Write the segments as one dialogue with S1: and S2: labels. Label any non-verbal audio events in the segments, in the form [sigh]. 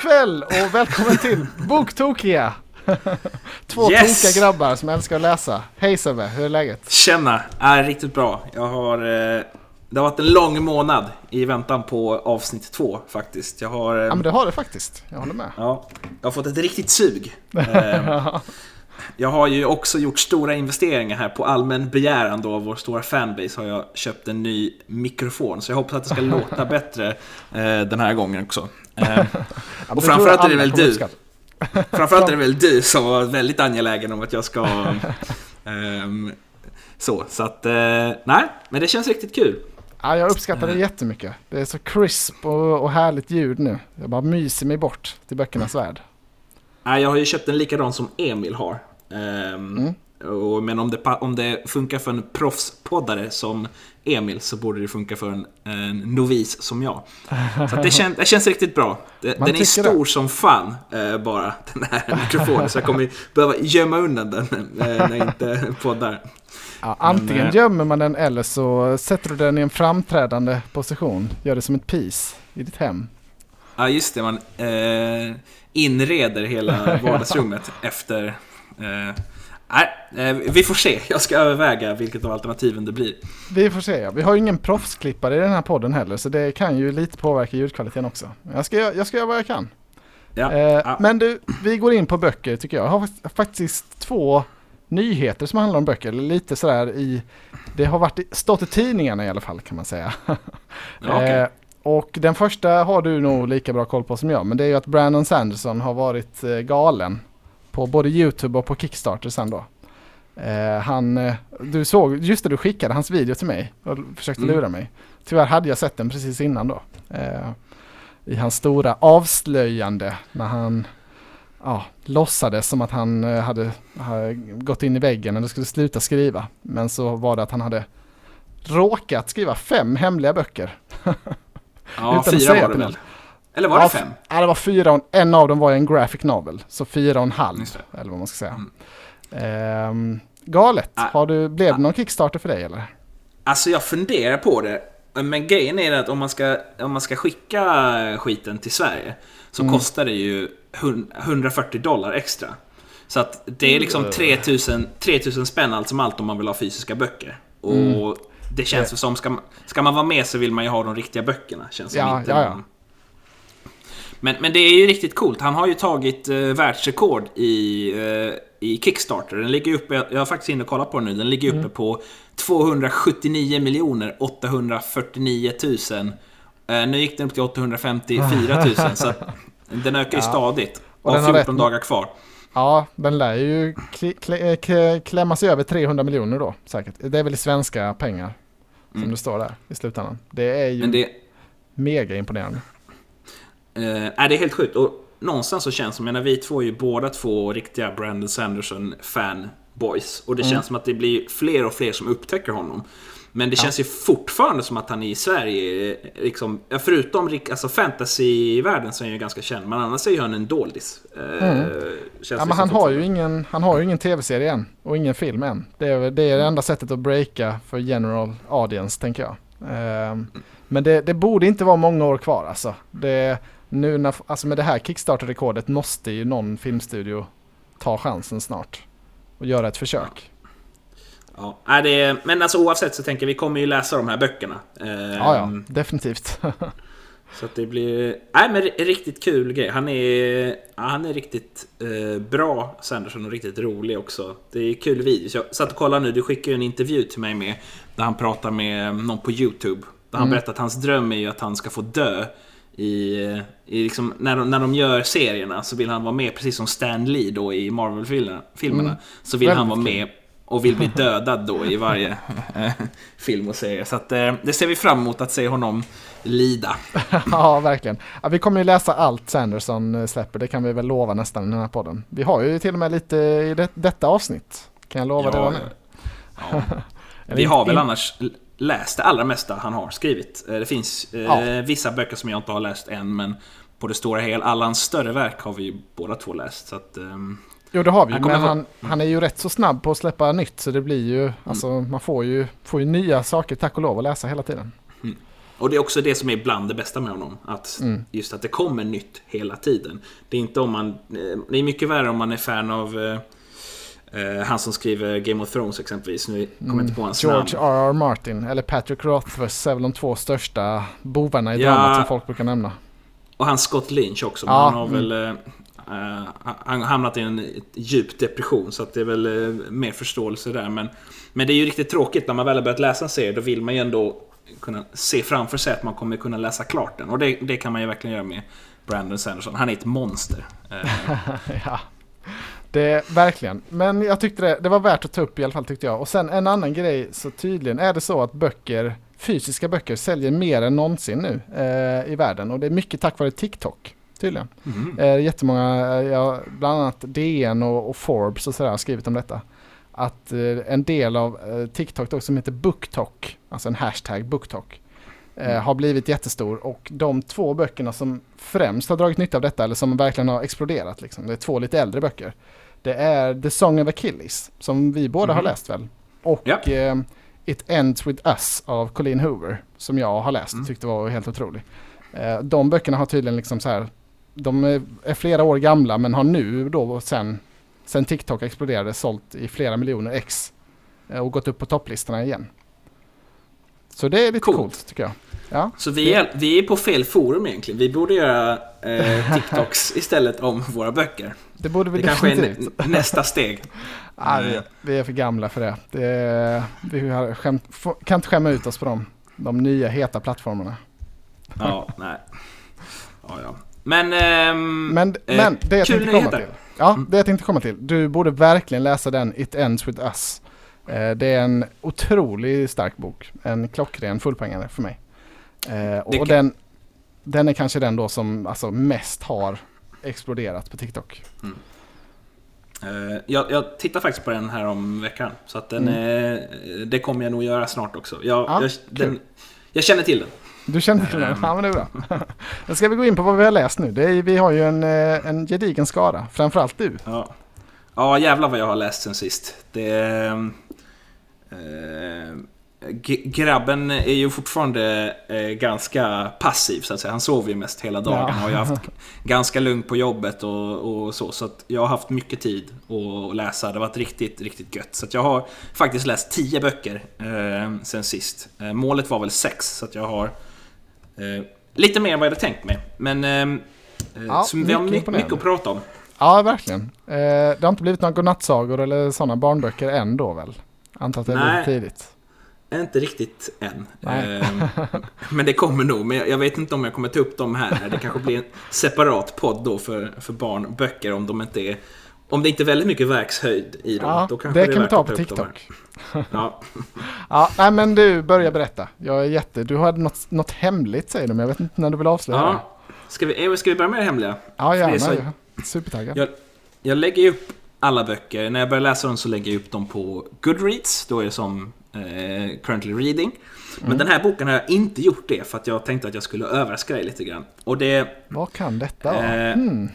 S1: kväll och välkommen till [laughs] Boktokiga! Två
S2: Yes!
S1: tokiga grabbar som älskar att läsa. Hej Sebbe, hur är läget?
S2: Tjena! Är riktigt bra. Jag har... Eh, det har varit en lång månad i väntan på avsnitt två faktiskt. Jag har... Eh,
S1: Ja men det har du faktiskt, jag håller med.
S2: ja, jag har fått ett riktigt sug. Eh, jag har ju också gjort stora investeringar här på allmän begäran då av vår stora fanbase har jag köpt en ny mikrofon. Så jag hoppas att det ska [laughs] låta bättre eh, den här gången också. Eh,
S1: Ja,
S2: och framförallt är det väl du. Framförallt är det väl du som var väldigt angelägen om att jag ska... ehm, så, så att... eh, nej, men det känns riktigt kul.
S1: Ja, jag uppskattar det jättemycket. Det är så crisp och, och härligt ljud nu. Jag bara myser mig bort till böckernas värld.
S2: Nej, jag har ju köpt en likadan som Emil har. Ehm, och, men om det, om det funkar för en proffspoddare som Emil så borde det funka för en, en novis som jag. Så att det, kän, det känns riktigt bra. Det, den är stor som fan eh, bara, den här [laughs] mikrofonen. Så jag kommer behöva gömma undan den eh, när jag inte poddar.
S1: Ja, antingen
S2: eh,
S1: gömmer man den eller så sätter du den i en framträdande position. Gör det som ett piece i ditt hem.
S2: Ja, just det. Man eh, inreder hela [laughs] vardagsrummet efter... Nej, eh, vi får se. Jag ska överväga vilket av alternativen det blir.
S1: Vi får se. ja. Vi har ju ingen proffsklippare i den här podden heller så det kan ju lite påverka ljudkvaliteten också. Jag ska, jag ska göra vad jag kan.
S2: Ja,
S1: Eh,
S2: ja.
S1: Men du, vi går in på böcker tycker jag. Jag har fakt- faktiskt två nyheter som handlar om böcker. Lite sådär i... Det har varit, stått i tidningarna i alla fall kan man säga. [laughs]
S2: Ja, okej.
S1: Eh, och den första har du nog lika bra koll på som jag. Men det är ju att Brandon Sanderson har varit eh, galen. På både YouTube och på Kickstarter sen då. Eh, han, eh, du såg, just det du skickade hans video till mig och försökte
S2: Mm.
S1: lura mig. Tyvärr hade jag sett den precis innan då. Eh, I hans stora avslöjande när han ja, låtsades som att han eh, hade, hade gått in i väggen eller skulle sluta skriva. Men så var det att han hade råkat skriva fem hemliga böcker. [laughs]
S2: ja,
S1: utan
S2: fyra var det väl? Eller var det
S1: Ja,
S2: fem?
S1: Ja, det var fyra och en av dem var en graphic novel. Så fyra och en halv, eller vad man ska säga.
S2: Mm.
S1: Ehm, galet.
S2: Ah.
S1: Har du, blev det någon Kickstarter för dig eller?
S2: Alltså jag funderar på det. Men grejen är att om man ska, om man ska skicka skiten till Sverige så
S1: Mm.
S2: kostar det ju hun- 140 dollar extra. Så att det är liksom
S1: Mm.
S2: 3000, 3000 spänn allt som allt om man vill ha fysiska böcker. Och
S1: Mm.
S2: det känns
S1: Det-
S2: som, ska man, ska man vara med så vill man ju ha de riktiga böckerna. Känns som
S1: Ja,
S2: inte
S1: ja, ja.
S2: någon- Men, men det är ju riktigt coolt. Han har ju tagit eh, världsrekord i, eh, i Kickstarter. Den ligger uppe, jag har faktiskt inne och kollat på den nu, den ligger uppe
S1: Mm.
S2: på 279 miljoner 849 000. Eh, nu gick den upp till 854 000 [laughs] så den ökar ju
S1: Ja.
S2: stadigt.
S1: Och
S2: Och
S1: den
S2: har
S1: har
S2: 14
S1: rätt-
S2: dagar kvar.
S1: Ja, den lär ju kli, kli, k- klämma sig över 300 miljoner då säkert. Det är väl svenska pengar som
S2: Mm.
S1: det står där i slutändan. Det är ju
S2: det,
S1: mega imponerande.
S2: Eh, är det är helt sjukt. Och någonstans så känns det som, menar vi två är ju båda två riktiga Brandon Sanderson fanboys. Och det
S1: Mm.
S2: känns som att det blir fler och fler som upptäcker honom. Men det
S1: Ja.
S2: känns ju fortfarande som att han i Sverige, eh, liksom, förutom alltså fantasy-världen så är han ju ganska känd. Men annars är ju han en doldis. Eh,
S1: Mm. Ja, men han har ju ingen, han har ju ingen tv-serie än och ingen film än. Det är, det är det enda sättet att breaka för general audience tänker jag. Ehm, men det, det borde inte vara många år kvar alltså. Det, nu när, alltså med det här Kickstarter-rekordet måste ju någon filmstudio ta chansen snart och göra ett försök.
S2: Ja, är det, men alltså oavsett så tänker jag vi kommer ju läsa de här böckerna.
S1: Ja, ja, definitivt. [laughs]
S2: Så att det blir... Nej men ri- riktigt kul grej. Han är, ja, han är riktigt eh, bra, Sanderson, och riktigt rolig också. Det är kul videos. Jag satt och kollade nu, du skickade ju en intervju till mig med där han pratar med någon på YouTube. Där han
S1: Mm.
S2: berättar att hans dröm är ju att han ska få dö i, i liksom, när, de, när de gör serierna så vill han vara med precis som Stan Lee då i Marvel-filmerna. filmerna.
S1: Mm.
S2: Så vill han vara med och vill bli dödad då i varje [laughs] film och serie. Så att, eh, det ser vi fram emot att se honom lida. [laughs]
S1: ja, verkligen. Ja, vi kommer ju läsa allt Sanderson eh, släpper, det kan vi väl lova nästan i den här podden. Vi har ju till och med lite i det, detta avsnitt. Kan jag lova det redan nu?
S2: ja. [laughs] Vi har väl annars läst det allra mesta han har skrivit. Eh, Det finns eh,
S1: Ja.
S2: vissa böcker som jag inte har läst än, men på det stora hela, alla hans större verk har vi ju båda två läst. Så att, ehm,
S1: Jo det har vi
S2: Han
S1: men han, han är ju rätt så snabb på att släppa nytt så det blir ju, alltså man får ju, får ju nya saker tack och lov att läsa hela tiden.
S2: Och det är också det som är bland det bästa med honom. Att
S1: Mm.
S2: Just att det kommer nytt hela tiden. Det är inte om man... eh, Det är mycket värre om man är fan av eh, han som skriver Game of Thrones exempelvis. Nu kommer jag inte på hans
S1: Mm. George
S2: namn.
S1: R.R. Martin eller Patrick Rothfuss är väl de två största bovarna i
S2: Ja.
S1: dramat som folk brukar nämna.
S2: Och han Scott Lynch också.
S1: Ja,
S2: han har
S1: mm.
S2: väl... eh, han hamnat i en djup depression så att det är väl eh, mer förståelse där. Men, men det är ju riktigt tråkigt när man väl har börjat läsa en serie. Då vill man ju ändå kunna se framför sig att man kommer kunna läsa klart den. Och det, det kan man ju verkligen göra med Brandon Sanderson. Han är ett monster. [laughs]
S1: Ja, det verkligen. Men jag tyckte det, det var värt att ta upp i alla fall tyckte jag. Och sen en annan grej så tydligen är det så att böcker, fysiska böcker säljer mer än någonsin nu eh, i världen. Och det är mycket tack vare TikTok tydligen.
S2: mhm.
S1: Eh, jättemånga, eh, ja, bland annat DN och, och Forbes och sådär har skrivit om detta. Att eh, en del av eh, TikTok då, som heter BookTok, alltså en hashtag BookTok, eh, har blivit jättestor. Och de två böckerna som främst har dragit nytta av detta, eller som verkligen har exploderat, liksom, det är två lite äldre böcker. Det är The Song of Achilles, som vi båda har
S2: Mhm.
S1: läst väl? Och
S2: Ja.
S1: eh, It Ends With Us av Colleen Hoover, som jag har läst och
S2: Mm.
S1: tyckte var helt otrolig. Eh, de böckerna har tydligen liksom så här de är- är flera år gamla men har nu då sen, sen TikTok exploderade sålt i flera miljoner ex. eh, Och gått upp på topplistorna igen. Så det är lite
S2: Coolt.
S1: coolt, tycker jag. Ja,
S2: Så vi är, vi är på fel forum egentligen. Vi borde göra eh, [laughs] TikToks istället om våra böcker.
S1: det borde vi
S2: Det kanske är nästa steg. [laughs]
S1: Ja, vi, vi är för gamla för det. det vi har skämt, kan inte skämma ut oss på de, de nya heta plattformarna.
S2: Ja, nej. Ja, ja. Men... ehm,
S1: Men,
S2: eh,
S1: men det jag tänkte komma till. Ja, det jag tänkte komma till. Du borde verkligen läsa den It Ends With Us. Eh, Det är en otroligt stark bok. En klockren fullpoängare för mig. Eh, Och
S2: kan-
S1: den, den är kanske den då som alltså mest har exploderat på TikTok.
S2: eh, jag, jag tittar faktiskt på den här om veckan. Så att den, eh, det kommer jag nog göra snart också. Jag,
S1: Mm. Ja,
S2: jag, den, jag känner till den.
S1: Du känner till den?
S2: Ehm.
S1: Ja men det är bra. [laughs] Då ska vi gå in på vad vi har läst nu. Är, vi har ju en, eh, en gedigen skara. Framförallt du.
S2: Ja. ja, jävlar vad jag har läst sen sist. Det... Eh, grabben är ju fortfarande eh, ganska passiv så att säga. Han sover ju mest hela dagen.
S1: Ja.
S2: Har ju haft ganska lugnt på jobbet och, och så. Så att jag har haft mycket tid att läsa. Det har varit riktigt, riktigt gött. Så att jag har faktiskt läst tio böcker eh, sen sist. Eh, målet var väl sex, så att jag har eh, lite mer än vad jag hade tänkt mig. Men eh,
S1: Ja,
S2: så vi har
S1: mycket
S2: mycket, att prata om.
S1: Ja, verkligen. Eh, det har inte blivit några godnattsagor eller sådana barnböcker än då väl? Antar att det är
S2: Nej.
S1: lite tidigt.
S2: Inte riktigt än. Ehm, [laughs] Men det kommer nog. Men jag- vet inte om jag kommer ta upp dem här. Det kanske blir en separat podd då för, för barnböcker om de inte är... Om det inte är väldigt mycket verkshöjd i dem.
S1: Ja,
S2: då kanske
S1: det
S2: är
S1: kan vi ta på. TikTok. [laughs]
S2: Ja. [laughs]
S1: Ja, nej men du, börja berätta. Jag är jätte... Du hade något, något hemligt säger du, men jag vet inte när du vill avslöja det.
S2: ja. Ska, vi, ska vi börja med det hemliga?
S1: Ja,
S2: det är
S1: gärna.
S2: så-.
S1: Supertaggad.
S2: Jag, jag lägger upp alla böcker. När jag börjar läsa dem så lägger jag upp dem på Goodreads. Då är det som eh, currently reading. Men
S1: Mm.
S2: den här boken har jag inte gjort det för att jag tänkte att jag skulle överraska dig lite grann. Och det
S1: Vad kan detta vara?
S2: Eh,
S1: Mm.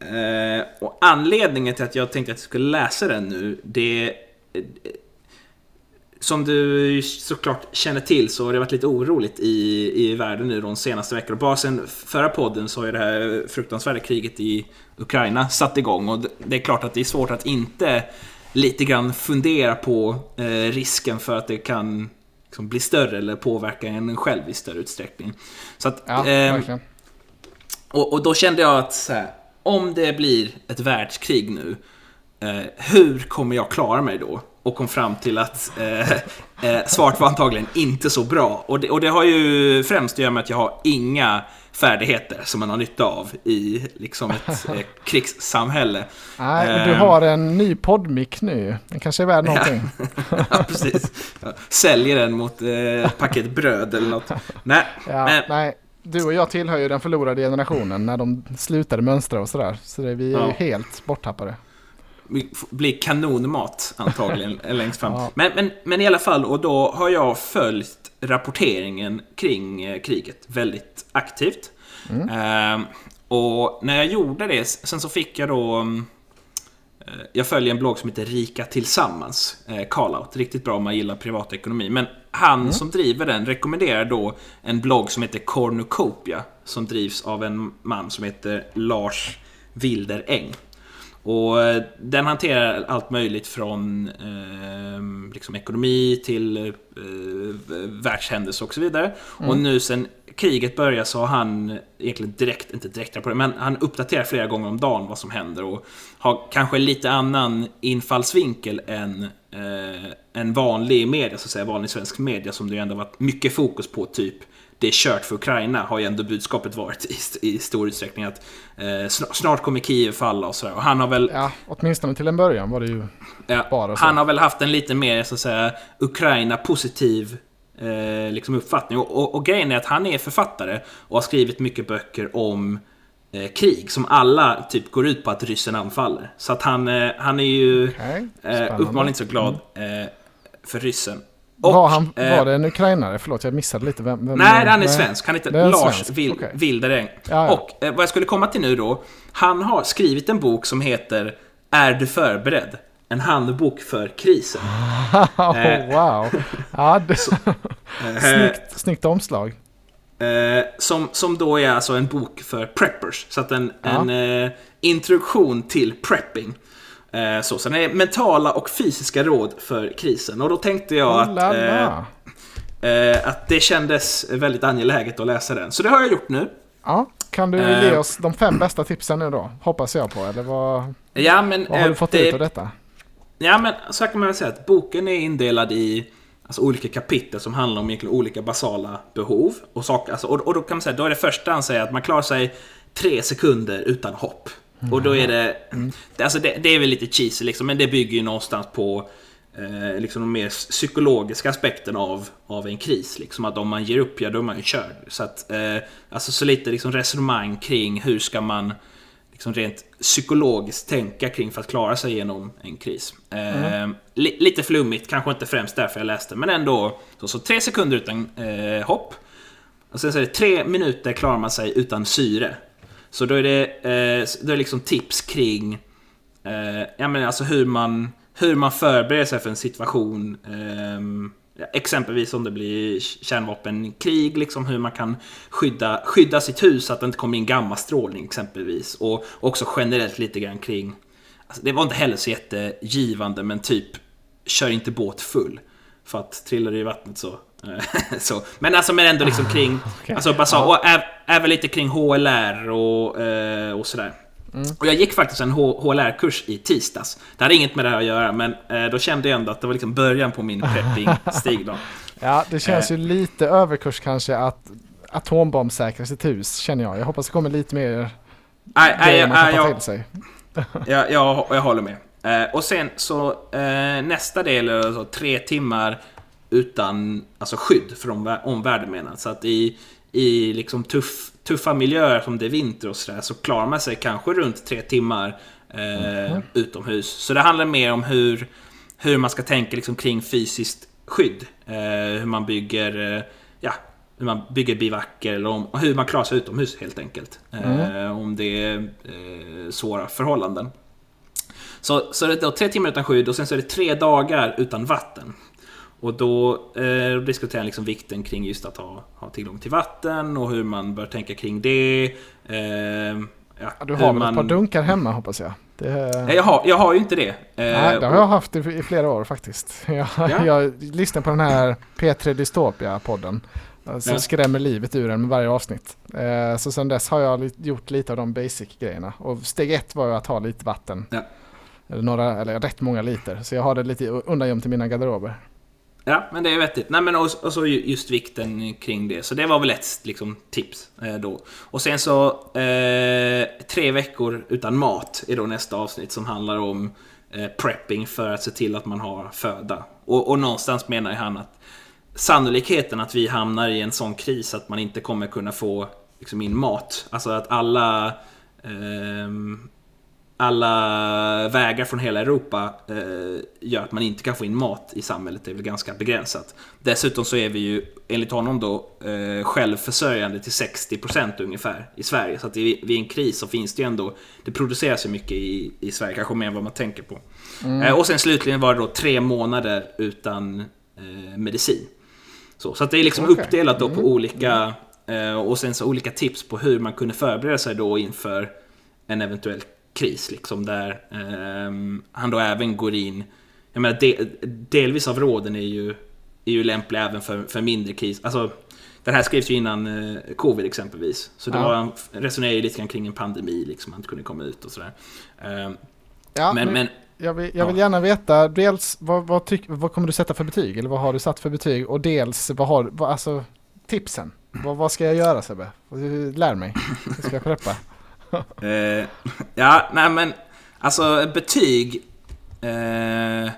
S2: Eh, och anledningen till att jag tänkte att jag skulle läsa den nu, det... eh, Som du såklart känner till så har det varit lite oroligt i, i världen nu de senaste veckorna. Bara sen förra podden så har ju det här fruktansvärda kriget i Ukraina satt igång. Och det- det är klart att det är svårt att inte lite grann fundera på eh, risken för att det kan liksom, bli större eller påverka en själv i större utsträckning. Så att,
S1: Ja, verkligen.
S2: och, och då kände jag att så här, om det blir ett världskrig nu, eh, hur kommer jag klara mig då? Och kom fram till att eh, eh, svaret var antagligen inte så bra. Och det, och det har ju främst att göra med att jag har inga färdigheter som man har nytta av i liksom ett [laughs] eh, krigssamhälle.
S1: Nej, du
S2: ehm.
S1: har en ny poddmick nu. Den kanske är värd någonting. [laughs]
S2: ja, precis. Jag säljer den mot eh, paket bröd eller något. Nej,
S1: Ja,
S2: men,
S1: nej, du och jag tillhör ju den förlorade generationen när de slutade mönstra och sådär. Så det, vi är ju
S2: Ja.
S1: helt borttappade.
S2: Vi blir kanonmat antagligen [laughs] längst fram.
S1: Ja.
S2: Men, men, men i alla fall, och då har jag följt rapporteringen kring eh, kriget väldigt aktivt.
S1: Mm.
S2: Ehm, och när jag gjorde det, sen så fick jag då... mm, eh, Jag följer en blogg som heter Rika Tillsammans, eh, Callout. Riktigt bra om man gillar privatekonomi. Men han mm. som driver den rekommenderar då en blogg som heter Cornucopia. Som drivs av en man som heter Lars Wilder Eng. Och eh, den hanterar allt möjligt från eh, liksom ekonomi till eh, världshändelser och så vidare. Mm. Och nu sen kriget började så har han egentligen direkt, inte direkt på det, men han uppdaterar flera gånger om dagen vad som händer och har kanske lite annan infallsvinkel än eh, en vanlig media, så att säga, vanlig svensk media som det ändå varit mycket fokus på, typ det är kört för Ukraina har ju ändå budskapet varit i, i stor utsträckning att eh, snart kommer Kiev falla och sådär. Och han har väl...
S1: Ja, åtminstone till en början var det ju
S2: ja, bara så. Han har väl haft en lite mer, så att säga, Ukraina-positiv eh, liksom uppfattning. Och, och, och, grejen är att han är författare och har skrivit mycket böcker om eh, krig som alla typ går ut på att ryssen anfaller. Så att han, eh, han är ju okay. Eh, uppenbarligen inte så glad mm. Eh, för ryssen.
S1: Och, var, han, eh, var det en ukrainare? Förlåt, jag missade lite. Vem,
S2: vem nej, han är svensk. Han heter Lars Vil okay. Wilderäng. Ja, ja. Och eh, vad jag skulle komma till nu då. Han har skrivit en bok som heter Är du förberedd? En handbok för krisen. [laughs]
S1: oh, wow! Ja, det, [laughs] snyggt, snyggt omslag.
S2: Eh, som, som då är alltså en bok för preppers. Så att en, ja. en eh, introduktion till prepping. Eh, så, sen är mentala och fysiska råd för krisen. Och då tänkte jag att, eh, eh, att det kändes väldigt angeläget att läsa den. Så det har jag gjort nu.
S1: Ja, kan du ge eh. oss de fem bästa tipsen nu då? Hoppas jag på. Eller vad, ja, men, vad har du fått det, ut av detta?
S2: Ja, men så kan man väl säga att boken är indelad i alltså, olika kapitel som handlar om egentligen olika basala behov. Och, saker, alltså, och, och då kan man säga, då är det första han säger att man klarar sig tre sekunder utan hopp. Och då är det... Alltså det, det är väl lite cheesy liksom, men det bygger ju någonstans på eh, liksom de mer psykologiska aspekten av, av en kris. Liksom att om man ger upp, ja då är man ju körd. Så att, eh, alltså så lite liksom resonemang kring hur ska man liksom rent psykologiskt tänka kring för att klara sig genom en kris. Eh, mm. li, lite flummigt, kanske inte främst därför jag läste, men ändå. Så, så tre sekunder utan eh, hopp. Och sen så är det tre minuter klarar man sig utan syre. Så då är det, eh, då är det liksom tips kring eh, ja, men alltså hur, man, hur man förbereder sig för en situation. Eh, exempelvis om det blir kärnvapenkrig, liksom hur man kan skydda, skydda sitt hus så att det inte kommer in gammastrålning exempelvis. Och också generellt lite grann kring, alltså det var inte heller så jättegivande men typ kör inte båt full. För att trillar du i vattnet så [laughs] så. Men alltså men ändå liksom kring, okay. alltså basal, och även lite kring HLR och, eh, och sådär. Mm. Och jag gick faktiskt en HLR-kurs i tisdags. Det hade inget med det här att göra, men eh, då kände jag ändå att det var liksom början på min prepping-stig. [laughs]
S1: Ja, det känns ju lite överkurs kanske att atombombsäkra sitt hus, känner jag. Jag hoppas det kommer lite mer
S2: nej, man kan ta till sig. [laughs] ja, jag, jag håller med. Eh, och sen så eh, nästa del, alltså, tre timmar utan alltså, skydd från omvärlden menar Så att i, i liksom tuff, tuffa miljöer som det är vinter och sådär så klarar man sig kanske runt tre timmar eh, mm. utomhus. Så det handlar mer om hur, hur man ska tänka liksom, kring fysiskt skydd. Eh, hur man bygger eh, ja, hur man bygger bivacker eller om, hur man klarar sig utomhus helt enkelt. Mm. Eh, om det är eh, svåra förhållanden. Så, så det är tre timmar utan skydd och sen så är det tre dagar utan vatten. Och då eh, diskuterar han liksom vikten kring just att ha, ha tillgång till vatten och hur man bör tänka kring det. Eh,
S1: ja, du har väl man... ett par dunkar hemma hoppas jag?
S2: Det... Nej, jag, har, jag har ju inte det. Eh,
S1: Nej, det har jag haft i, i flera år faktiskt. [laughs] Jag, ja. jag lyssnar på den här P3 Dystopia-podden. Som ja. skrämmer livet ur en med varje avsnitt. Eh, så sen dess har jag gjort lite av de basic-grejerna. Och steg ett var ju att ha lite vatten. Ja. Några, eller rätt många liter. Så jag har det lite undangömt i mina garderober.
S2: Ja, men det är vettigt. Nej, men och, och, så just vikten kring det. Så det var väl ett liksom, tips eh, då. Och sen så eh, tre veckor utan mat är då nästa avsnitt som handlar om eh, prepping för att se till att man har föda. Och, och någonstans menar han att sannolikheten att vi hamnar i en sån kris att man inte kommer kunna få liksom, in mat. Alltså att alla eh, alla vägar från hela Europa eh, gör att man inte kan få in mat i samhället. Det är väl ganska begränsat. Dessutom så är vi ju, enligt honom då, eh, självförsörjande till 60% ungefär i Sverige. Så att vid, vid en kris så finns det ju ändå, det produceras ju mycket i, i Sverige, kanske mer än vad man tänker på. Mm. Eh, och sen slutligen var det då tre månader utan eh, medicin. Så, så att det är liksom
S1: Okej.
S2: uppdelat då på
S1: Mm.
S2: olika eh, och sen så olika tips på hur man kunde förbereda sig då inför en eventuell kris. Liksom, där ehm, han då även går in, jag menar de, delvis av råden är ju, är ju lämpliga även för, för mindre kris. Alltså, den här skrevs ju innan eh, covid exempelvis. Så det
S1: Ja.
S2: var, resonerade ju lite grann kring en pandemi, liksom, man inte kunde komma ut och sådär. Ehm,
S1: Ja,
S2: men, men
S1: Jag vill, jag vill gärna veta dels vad, vad, tyck, vad kommer du sätta för betyg? Eller vad har du satt för betyg? Och dels vad har vad, alltså tipsen? Vad, vad ska jag göra Sebbe? Lär mig. Hur ska jag preppa? [laughs]
S2: Eh, ja, nej men alltså betyg. Eh,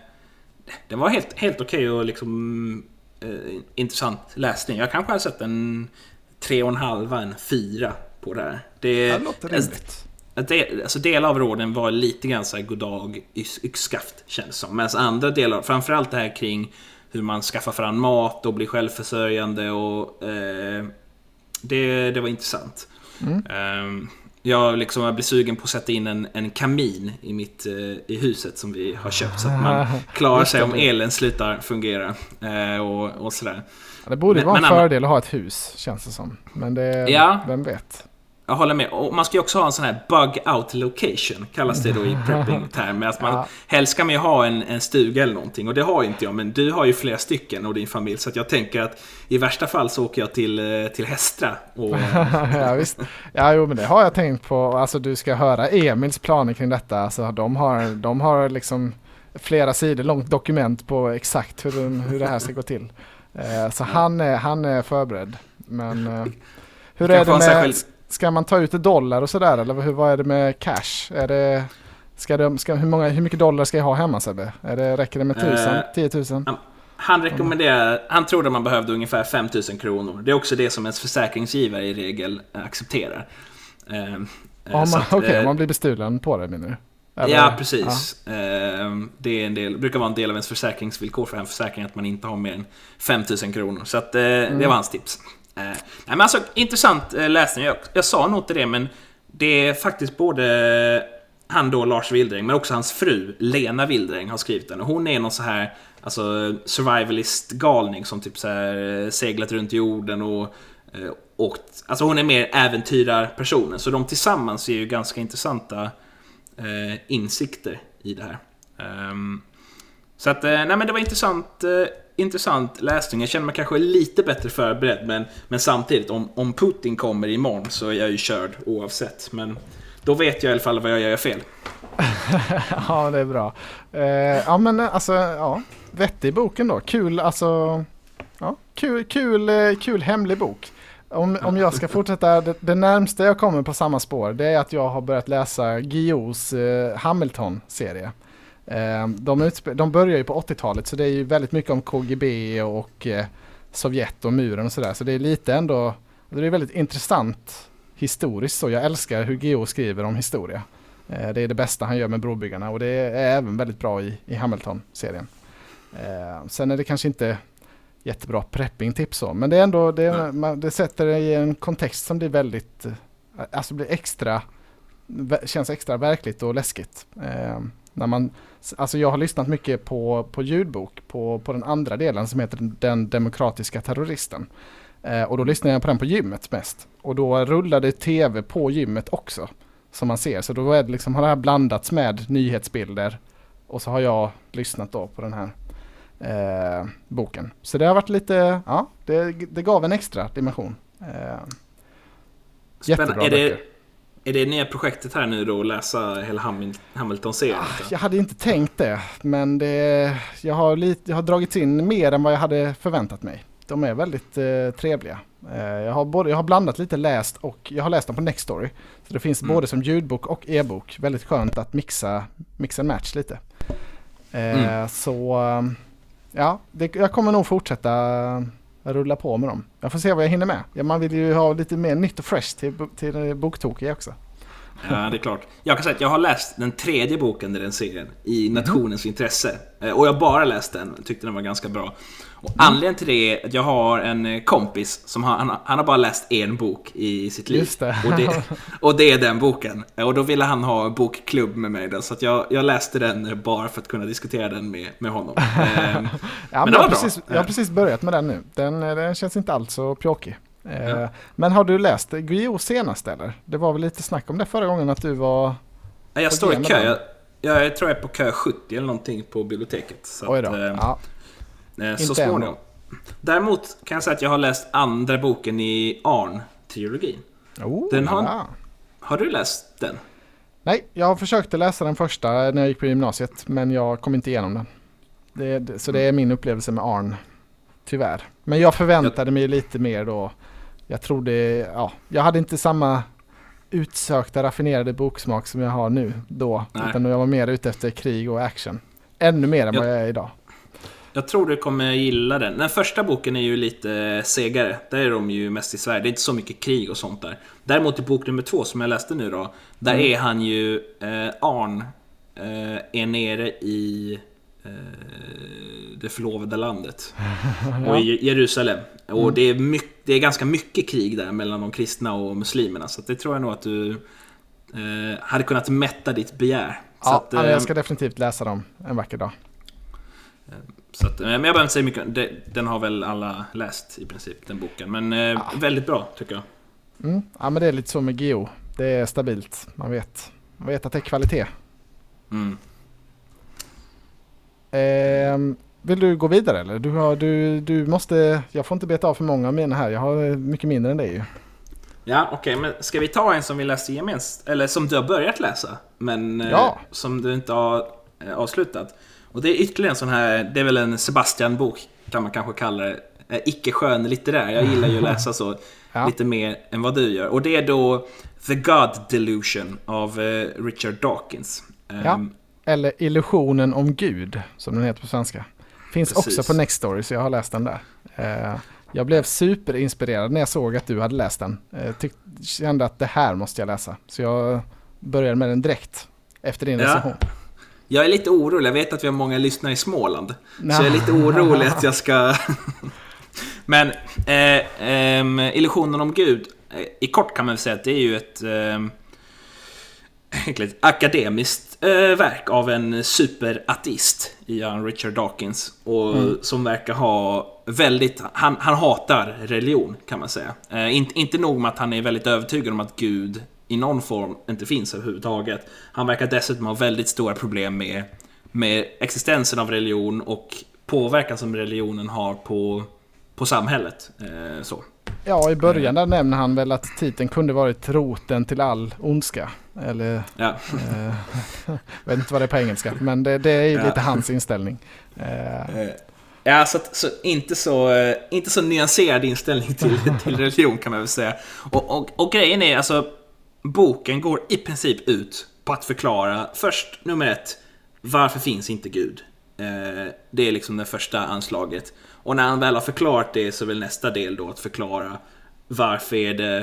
S2: det var helt, helt okej och liksom eh, intressant läsning. Jag kanske har sett en tre och en halva, en fyra på det här. Det,
S1: Det låter rimligt.
S2: att det, alltså delar av råden var lite grann såhär goddag yx- yxskaft känns det som. Medan andra delar, framförallt det här kring hur man skaffar fram mat och blir självförsörjande och eh, det, det var intressant.
S1: Mm.
S2: Ehm, jag liksom jag blir sugen på att sätta in en, en kamin i, mitt, eh, i huset som vi har köpt så att man [laughs] klarar sig om elen slutar fungera. Eh, och, och sådär.
S1: Ja, Det borde
S2: Men-
S1: vara en
S2: men
S1: fördel att ha ett hus, känns det som. Men det,
S2: Ja.
S1: vem vet?
S2: Jag håller med. Och man ska ju också ha en sån här bug out location, kallas det då i prepping-termer. [laughs] Att man,
S1: Ja.
S2: Helst ska man ju ha en, en stuga eller någonting och det har inte jag. Men du har ju flera stycken och din familj. Så jag tänker att i värsta fall så åker jag till, eh, till Hästra. Och, [laughs]
S1: ja, visst. Ja, jo, men det har jag tänkt på. Alltså, du ska höra Emils planer kring detta. Alltså, de, har, de har liksom flera sidor långt dokument på exakt hur, hur det här ska gå till. Eh, så han är, han är förberedd. Men eh, hur är det med, ska man ta ut dollar och sådär? Eller hur, vad är det med cash? Är det, ska de, ska, hur, många, hur mycket dollar ska jag ha hemma Sebbe? Är det, räcker det med tusen?
S2: Eh,
S1: 10 000?
S2: Han rekommenderar, han trodde man behövde ungefär 5000 kronor. Det är också det som ens försäkringsgivare i regel accepterar. Eh, eh,
S1: Om
S2: så
S1: man,
S2: att, eh,
S1: om man blir bestulen på det menar du? Eller-
S2: Ja, precis. Eh, Det är en del, brukar vara en del av ens försäkringsvillkor för en försäkring att man inte har mer än 5000 kronor. Så att, eh,
S1: Mm.
S2: det var hans tips. Eh, nej, men alltså, intressant eh, läsning. Jag, jag sa nog till det, men det är faktiskt både han då, Lars Wildring, men också hans fru, Lena Wildring, har skrivit den. Och hon är någon så här alltså, survivalist-galning som typ så här, eh, seglat runt jorden och eh, åkt. Alltså hon är mer äventyrarpersonen. Så de tillsammans ger ju ganska intressanta eh, insikter i det här. Um, så att, eh, nej men det var intressant, eh, intressant läsning. Jag känner mig kanske lite bättre förberedd, men, men samtidigt, om, om Putin kommer imorgon så är jag ju körd oavsett. Men då vet jag i alla fall vad jag gör fel. [laughs]
S1: ja, det är bra. Eh, ja, men eh, alltså, ja. Vettig boken då. Kul, alltså. Ja, kul, kul, eh, kul hemlig bok. Om, om jag ska fortsätta, det, det närmsta jag kommer på samma spår, det är att jag har börjat läsa Guillous eh, Hamilton-serie. Eh, de, de börjar ju på 80-talet, så det är ju väldigt mycket om KGB och eh, Sovjet och muren och sådär. Så det är lite ändå, det är väldigt intressant historiskt så. Jag älskar hur Guillou skriver om historia. Eh, Det är det bästa han gör med Brobyggarna och det är även väldigt bra i, i Hamilton-serien. Eh, sen är det kanske inte jättebra prepping-tips så, men det är ändå, det, man, det sätter det i en kontext som blir väldigt, eh, alltså blir extra, känns extra verkligt och läskigt. När man, alltså jag har lyssnat mycket på, på ljudbok på, på den andra delen som heter Den demokratiska terroristen. Eh, och då lyssnar jag på den på gymmet mest. Och då rullar det tv på gymmet också som man ser. Så då är det liksom, har det här blandats med nyhetsbilder och så har jag lyssnat då på den här eh, boken. Så det har varit lite, ja, det, det gav en extra dimension. Eh, jättebra
S2: det,
S1: böcker.
S2: Är det nya projektet här nu då, att läsa hela Hamil- Hamilton-serien?
S1: Ah, Jag hade inte tänkt det, men det, jag, har lite, jag har dragits in mer än vad jag hade förväntat mig. De är väldigt eh, trevliga. Eh, jag, har både, jag har blandat lite läst och jag har läst dem på Nextory. Så det finns
S2: Mm.
S1: både som ljudbok och e-bok. Väldigt skönt att mixa, mixa en match lite. Eh,
S2: Mm.
S1: Så eh, ja, det, jag kommer nog fortsätta rulla på med dem. Jag får se vad jag hinner med. Ja, man vill ju ha lite mer nytt och fresh till, till eh, boktokiga också.
S2: Ja, det är klart. Jag kan säga att jag har läst den tredje boken i den serien, i Nationens intresse. Eh, Och jag har bara läst den, tyckte den var ganska bra. Och anledningen till det är att jag har en eh, kompis som har, han, han har bara läst en bok i sitt liv.
S1: Det.
S2: Och, det, [laughs] och det är den boken. Och då ville han ha bokklubb med mig. Då, så jag, jag läste den bara för att kunna diskutera den med, med honom. [laughs] Ehm,
S1: Ja, men jag, precis, jag har precis börjat med den nu. Den, eh, den känns inte alls så pjåkig. Eh,
S2: Ja.
S1: Men har du läst Guillou senast eller? Det var väl lite snack om det förra gången att du var...
S2: Ja, jag står i kö. Jag, jag tror jag är på kö 70 eller någonting på biblioteket. Så
S1: Oj då.
S2: att, eh,
S1: Ja.
S2: Eh, så
S1: Inte
S2: småningom.
S1: än
S2: Däremot kan jag säga att jag har läst andra boken i Arn-trilogin.
S1: Oh,
S2: Den har-
S1: ja.
S2: Har du läst den?
S1: Nej, jag försökte läsa den första när jag gick på gymnasiet men jag kom inte igenom den. Det, det, så det är min upplevelse med Arn. Tyvärr. Men jag förväntade mig lite mer då. Jag trodde, ja, jag hade inte samma utsökta raffinerade boksmak som jag har nu då.
S2: Nej.
S1: Utan jag var mer ute efter krig och action. Ännu mer än
S2: Jag-
S1: vad jag är idag.
S2: Jag tror du kommer gilla den. Den första boken är ju lite segare. Där är de ju mest i Sverige. Det är inte så mycket krig och sånt där. Däremot i bok nummer två som jag läste nu då. Där
S1: Mm.
S2: är han ju, eh, Arn, eh, är nere i eh, det förlovade landet. [laughs] Och i Jerusalem. Och
S1: Mm.
S2: det, är mycket, det är ganska mycket krig där mellan de kristna och muslimerna. Så det tror jag nog att du eh, hade kunnat mätta ditt begär.
S1: Ja,
S2: att,
S1: men
S2: eh,
S1: jag ska definitivt läsa dem en vacker dag.
S2: Så att, eh, men jag behöver inte säga mycket. Det- Den har väl alla läst i princip, den boken. Men eh, väldigt bra, tycker jag.
S1: Mm. Ja men det är lite så med Geo. Det är stabilt. Man vet, man vet att det är kvalitet.
S2: Mm.
S1: Ehm, vill du gå vidare eller? Du, har, du, du måste, jag får inte beta av för många av mina här. Jag har eh, mycket mindre än dig ju.
S2: Ja, okej, men ska vi ta en som vi läste gemensamt? Eller som du har börjat läsa, men eh,
S1: Ja.
S2: som du inte har eh, avslutat. Och det är ytterligare en sån här, det är väl en Sebastian-bok, kan man kanske kalla det. Eh, Icke skön litterär. Jag gillar ju att läsa så [laughs]
S1: Ja.
S2: lite mer än vad du gör. Och det är då The God Delusion av eh, Richard Dawkins. Ehm,
S1: Ja. Eller Illusionen om Gud, som den heter på svenska. Finns
S2: Precis.
S1: också på Nextory, så jag har läst den där. Eh, jag blev superinspirerad när jag såg att du hade läst den. Tyck, kände att det här måste jag läsa. Så jag började med den direkt efter din
S2: Ja.
S1: recension.
S2: Jag är lite orolig, jag vet att vi har många lyssnare i Småland. Så jag är lite orolig att jag ska... [laughs] Men eh, ehm, Illusionen om Gud, eh, i kort kan man väl säga att det är ju ett, [laughs] ett akademiskt eh, verk av en superateist, Ian Richard Dawkins. Och som verkar ha väldigt, han, han hatar religion kan man säga. Eh, inte, inte nog med att han är väldigt övertygad om att Gud i någon form inte finns överhuvudtaget. Han verkar dessutom ha väldigt stora problem med, med existensen av religion och påverkan som religionen har på, på samhället. Eh, så.
S1: Ja, i början där nämner han väl att titeln kunde varit roten till all ondska. Eller,
S2: Ja.
S1: eh, jag [laughs] vet inte vad det är på engelska, men det, det är ju
S2: Ja.
S1: lite hans inställning. Eh,
S2: Eh, Ja, så, att, så, inte, så, eh, inte så nyanserad inställning till, [laughs] till religion kan man väl säga. Och, och, och grejen är alltså, boken går i princip ut på att förklara, först nummer ett, varför finns inte Gud? Eh, det är liksom det första anslaget. Och när han väl har förklarat det så är väl nästa del då att förklara varför är det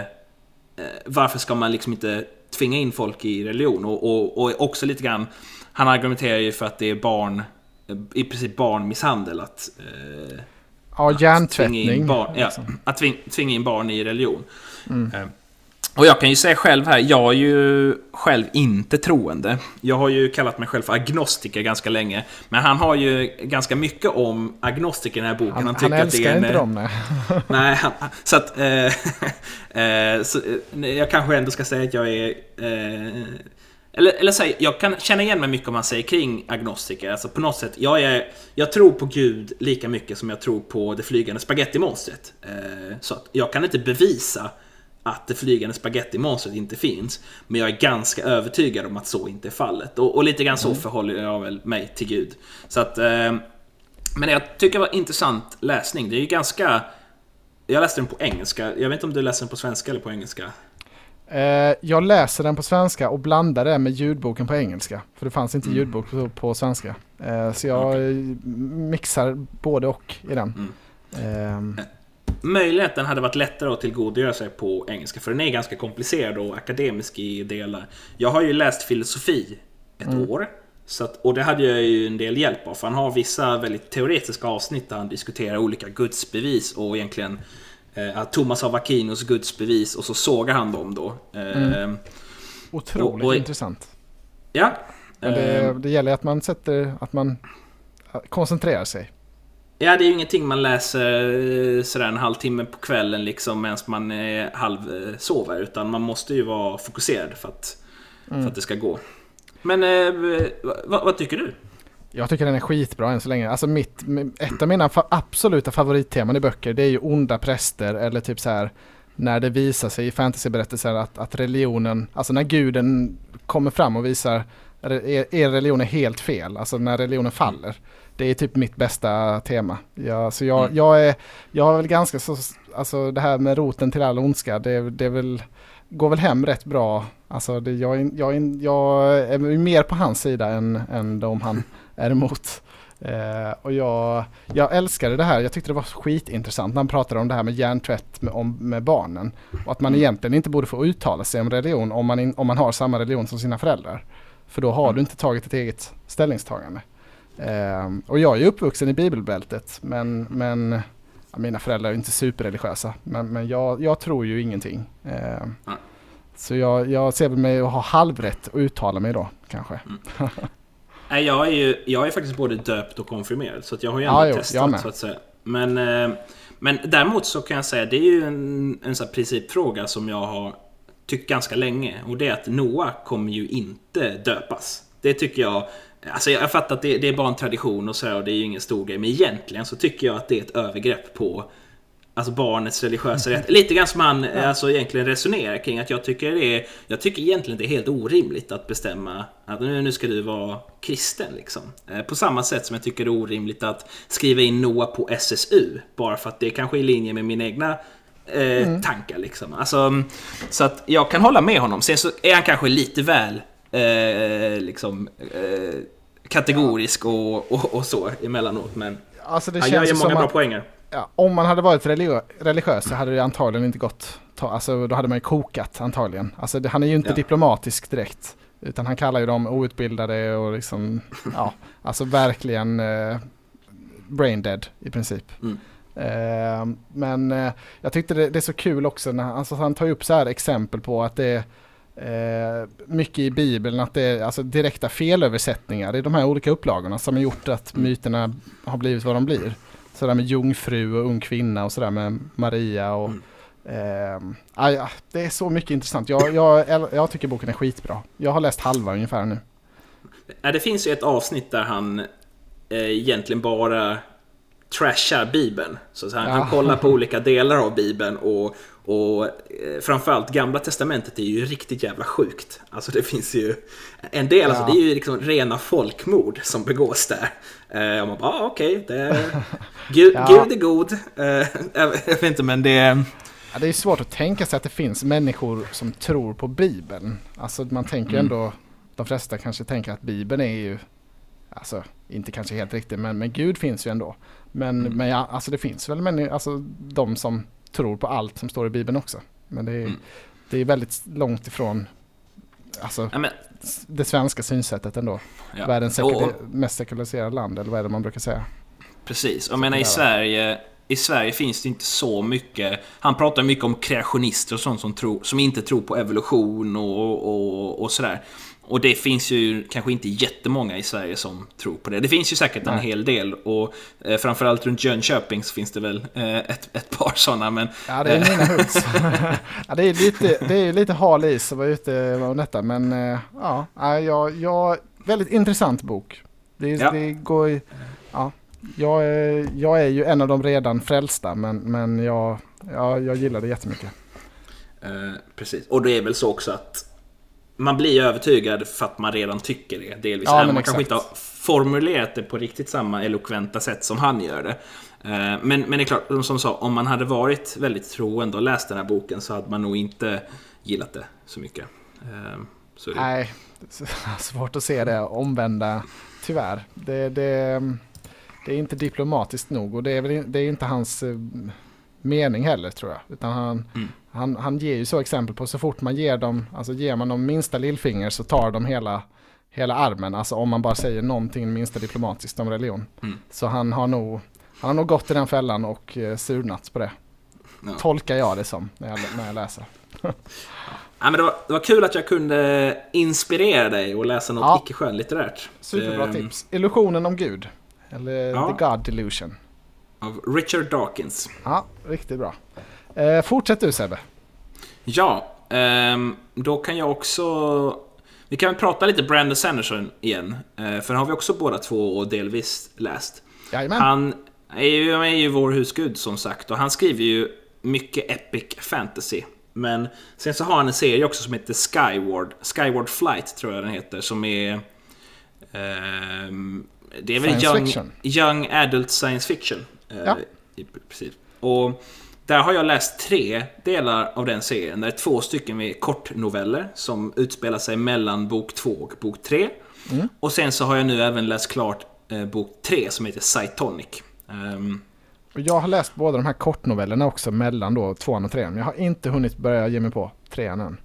S2: eh, varför ska man liksom inte tvinga in folk i religion? Och, och, och också lite grann, han argumenterar ju för att det är barn, eh, i princip barnmisshandel att, eh,
S1: ja,
S2: tvinga
S1: hjärntvättning.
S2: in barn, ja,
S1: liksom.
S2: att tving, tvinga in barn i religion.
S1: Mm.
S2: Och jag kan ju säga själv här, jag är ju själv inte troende. Jag har ju kallat mig själv för agnostiker ganska länge. Men han har ju ganska mycket om agnostiker i den här boken.
S1: Han, han,
S2: tycker att det är en,
S1: inte dem. Nej. [laughs]
S2: Nej, han, så att... Eh, [laughs] eh, så, eh, jag kanske ändå ska säga att jag är... Eh, eller, eller säg, jag kan känna igen mig mycket om man säger kring agnostiker. Alltså på något sätt, jag, är, jag tror på Gud lika mycket som jag tror på det flygande spagettimonstret. Eh, så att jag kan inte bevisa att det flygande spagettimonstret inte finns. Men jag är ganska övertygad om att så inte är fallet. Och, och lite grann så förhåller jag väl mig till Gud. Så att... Eh, men jag tycker det var intressant läsning. Det är ju ganska... Jag läste den på engelska. Jag vet inte om du läser den på svenska eller på engelska?
S1: Eh, jag läser den på svenska och blandar det med ljudboken på engelska. För det fanns inte
S2: Mm.
S1: ljudbok på, på svenska. Eh, så jag eh, mixar både och i den.
S2: Mm.
S1: Ehm,
S2: den hade varit lättare att tillgodogöra sig på engelska, för den är ganska komplicerad och akademisk i delar. Jag har ju läst filosofi ett mm. år. Så att, och det hade jag ju en del hjälp av, för han har vissa väldigt teoretiska avsnitt där han diskuterar olika gudsbevis och egentligen eh, Thomas av Aquinos gudsbevis och så sågar han dem då.
S1: Eh, mm. Otroligt och, och, intressant.
S2: Ja.
S1: Det, eh, det gäller att man sätter, att man koncentrerar sig.
S2: Ja, det är ju ingenting man läser eh, sådär en halvtimme på kvällen liksom medan man är halvsover. Utan man måste ju vara fokuserad för att, mm. för att det ska gå. Men eh, vad, vad, tycker du?
S1: Jag tycker den är skitbra än så länge. Alltså mitt, ett av mina fa absoluta favoritteman i böcker det är ju onda präster eller typ så här när det visar sig i fantasyberättelser att, att religionen, alltså när guden kommer fram och visar er, er religion är helt fel, alltså när religionen faller. Det är typ mitt bästa tema. Ja, så jag, mm. jag, är, jag är väl ganska så, alltså det här med roten till all ondska, det, det väl, går väl hem rätt bra. Alltså det, jag, jag, jag är mer på hans sida än, än om han [laughs] är emot. Eh, och jag, jag älskade det här, jag tyckte det var skitintressant när han pratade om det här med hjärntvätt med, om, med barnen. Och att man mm. egentligen inte borde få uttala sig om religion om man, in, om man har samma religion som sina föräldrar. För då har mm. du inte tagit ett eget ställningstagande. Eh, och jag är uppvuxen i bibelbältet men, men mina föräldrar är inte superreligiösa. Men, men jag, jag tror ju ingenting. Mm. Så jag, jag ser mig att ha halvrätt att uttala mig då kanske.
S2: Mm. [laughs] Nej, jag är ju jag är faktiskt både döpt och konfirmerad. Så jag har ju ändå ja, testat så att säga. Men, eh, men däremot så kan jag säga, det är ju en, en sån principfråga som jag har tyckt ganska länge. Och det är att Noah kommer ju inte döpas. Det tycker jag Alltså jag fattar att det, det är bara en tradition och så och det är ju ingen stor grej. Men egentligen så tycker jag att det är ett övergrepp på Alltså barnets religiösa rätt. Lite grann som han ja. alltså, egentligen resonerar kring att jag tycker det är Jag tycker egentligen det är helt orimligt att bestämma att nu, nu ska du vara kristen liksom. Eh, på samma sätt som jag tycker det är orimligt att skriva in Noah på SSU. Bara för att det är kanske är i linje med mina egna eh, mm. tankar liksom. Alltså, så att jag kan hålla med honom. Sen så är han kanske lite väl eh, liksom eh, kategorisk och, och, och, så emellanåt. Men
S1: alltså det
S2: han gör ju många bra att, poänger.
S1: Ja, om man hade varit religiös så hade det antagligen inte gått. Ta, alltså, då hade man ju kokat antagligen. Alltså, det, han är ju inte ja. diplomatisk direkt. Utan han kallar ju dem outbildade och liksom, [laughs] ja, alltså verkligen eh, brain dead i princip. Mm. Eh, men eh, jag tyckte det, det, är så kul också när alltså, han tar upp så här exempel på att det eh, mycket i Bibeln att det är alltså, direkta felöversättningar i de här olika upplagorna som har gjort att myterna har blivit vad de blir. Sådär med jungfru och ung kvinna och sådär med Maria och mm. Eh, ja, det är så mycket intressant. Jag, jag, jag tycker boken är skitbra. Jag har läst halva ungefär nu.
S2: Det finns ju ett avsnitt där han eh, egentligen bara trashar Bibeln. Så han, ja. han kollar på [laughs] olika delar av Bibeln och, och eh, framförallt Gamla Testamentet är ju riktigt jävla sjukt. Alltså det finns ju en del, ja. alltså det är ju liksom rena folkmord som begås där. Eh, och man bara, ah, okej, okay, [laughs] Gud, ja. Gud är god. Eh, jag, vet inte men det...
S1: Ja, det är svårt att tänka sig att det finns människor som tror på Bibeln. Alltså man tänker mm. ändå, de flesta kanske tänker att Bibeln är ju, alltså inte kanske helt riktigt, men, men Gud finns ju ändå. Men, mm. men ja, alltså det finns väl människor, alltså de som tror på allt som står i Bibeln också. Men det är, mm. det är väldigt långt ifrån alltså, ja, men, det svenska synsättet ändå. Ja. Världens sekul mest sekulariserade land, eller vad är det man brukar säga?
S2: Precis, jag menar i Sverige i Sverige finns det inte så mycket. Han pratar mycket om kreationister och sånt som, tror, som inte tror på evolution och, och, och sådär. Och det finns ju kanske inte jättemånga i Sverige som tror på det. Det finns ju säkert Nej. en hel del och eh, framförallt runt Jönköping så finns det väl eh, ett, ett par sådana. Men,
S1: ja, det är mina hus. [laughs] [laughs] ja, det är lite, det är lite hal is att vara ute om detta, men eh, ja, ja, ja, väldigt intressant bok. Det, ja. det går ja, jag, är, jag är ju en av de redan frälsta, men, men jag, ja, jag gillar det jättemycket.
S2: Eh, precis, och det är väl så också att man blir övertygad för att man redan tycker det. Delvis. Ja, man kanske inte har formulerat det på riktigt samma elokventa sätt som han gör det. Eh, men, men det är klart, som sa, om man hade varit väldigt troende och läst den här boken så hade man nog inte gillat det så mycket. Eh,
S1: så det. Nej, [laughs] svårt att se det omvända, tyvärr. Det, det, det är inte diplomatiskt nog och det är, väl, det är inte hans... Eh, mening heller tror jag. Utan han,
S2: Mm.
S1: Han, han ger ju så exempel på så fort man ger dem, alltså ger man dem minsta lillfinger så tar de hela, hela armen. Alltså om man bara säger någonting minsta diplomatiskt om religion.
S2: Mm.
S1: Så han har nog, han har nog gått i den fällan och eh, surnats på det.
S2: Ja.
S1: Tolkar jag det som när jag, när jag läser. [laughs]
S2: Ja, men det, var, det var kul att jag kunde inspirera dig och läsa något
S1: Ja.
S2: icke skönlitterärt.
S1: Superbra
S2: Ehm,
S1: tips. Illusionen om Gud. Eller
S2: Ja.
S1: The God Delusion.
S2: Av Richard Dawkins.
S1: Ja, riktigt bra. Eh, fortsätt du Sebbe.
S2: Ja, ehm, då kan jag också... Vi kan väl prata lite Brandon Sanderson igen. Eh, för den har vi också båda två och delvis läst.
S1: Jajamän.
S2: Han är ju, han är ju vår husgud som sagt och han skriver ju mycket epic fantasy. Men sen så har han en serie också som heter Skyward. Skyward Flight tror jag den heter. Som är... ehm, det är väl
S1: Science
S2: young,
S1: fiction.
S2: young adult science fiction. eh,
S1: Ja.
S2: i princip. Och där har jag läst tre delar av den serien. Det är två stycken med kortnoveller som utspelar sig mellan bok två och bok tre.
S1: Mm.
S2: Och sen så har jag nu även läst klart eh, bok tre som heter Cytonic. Ehm,
S1: Och jag har läst båda de här kortnovellerna också mellan då tvåan och trean. Jag har inte hunnit börja ge mig på trean än.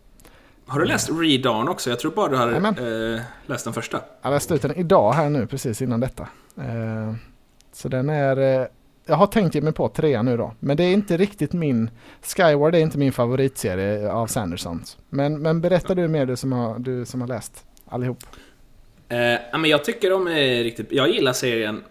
S2: har du läst Read On också? Jag tror bara du har eh, läst den första.
S1: Jag läste ut den idag här nu precis innan detta. Eh, så den är... Jag har tänkt ge mig på trean nu då. Men det är inte riktigt min... Skyward är inte min favoritserie av Sandersons. Men, men berätta du mer du som har, du som har läst allihop.
S2: Eh, men jag tycker de är riktigt... Jag gillar serien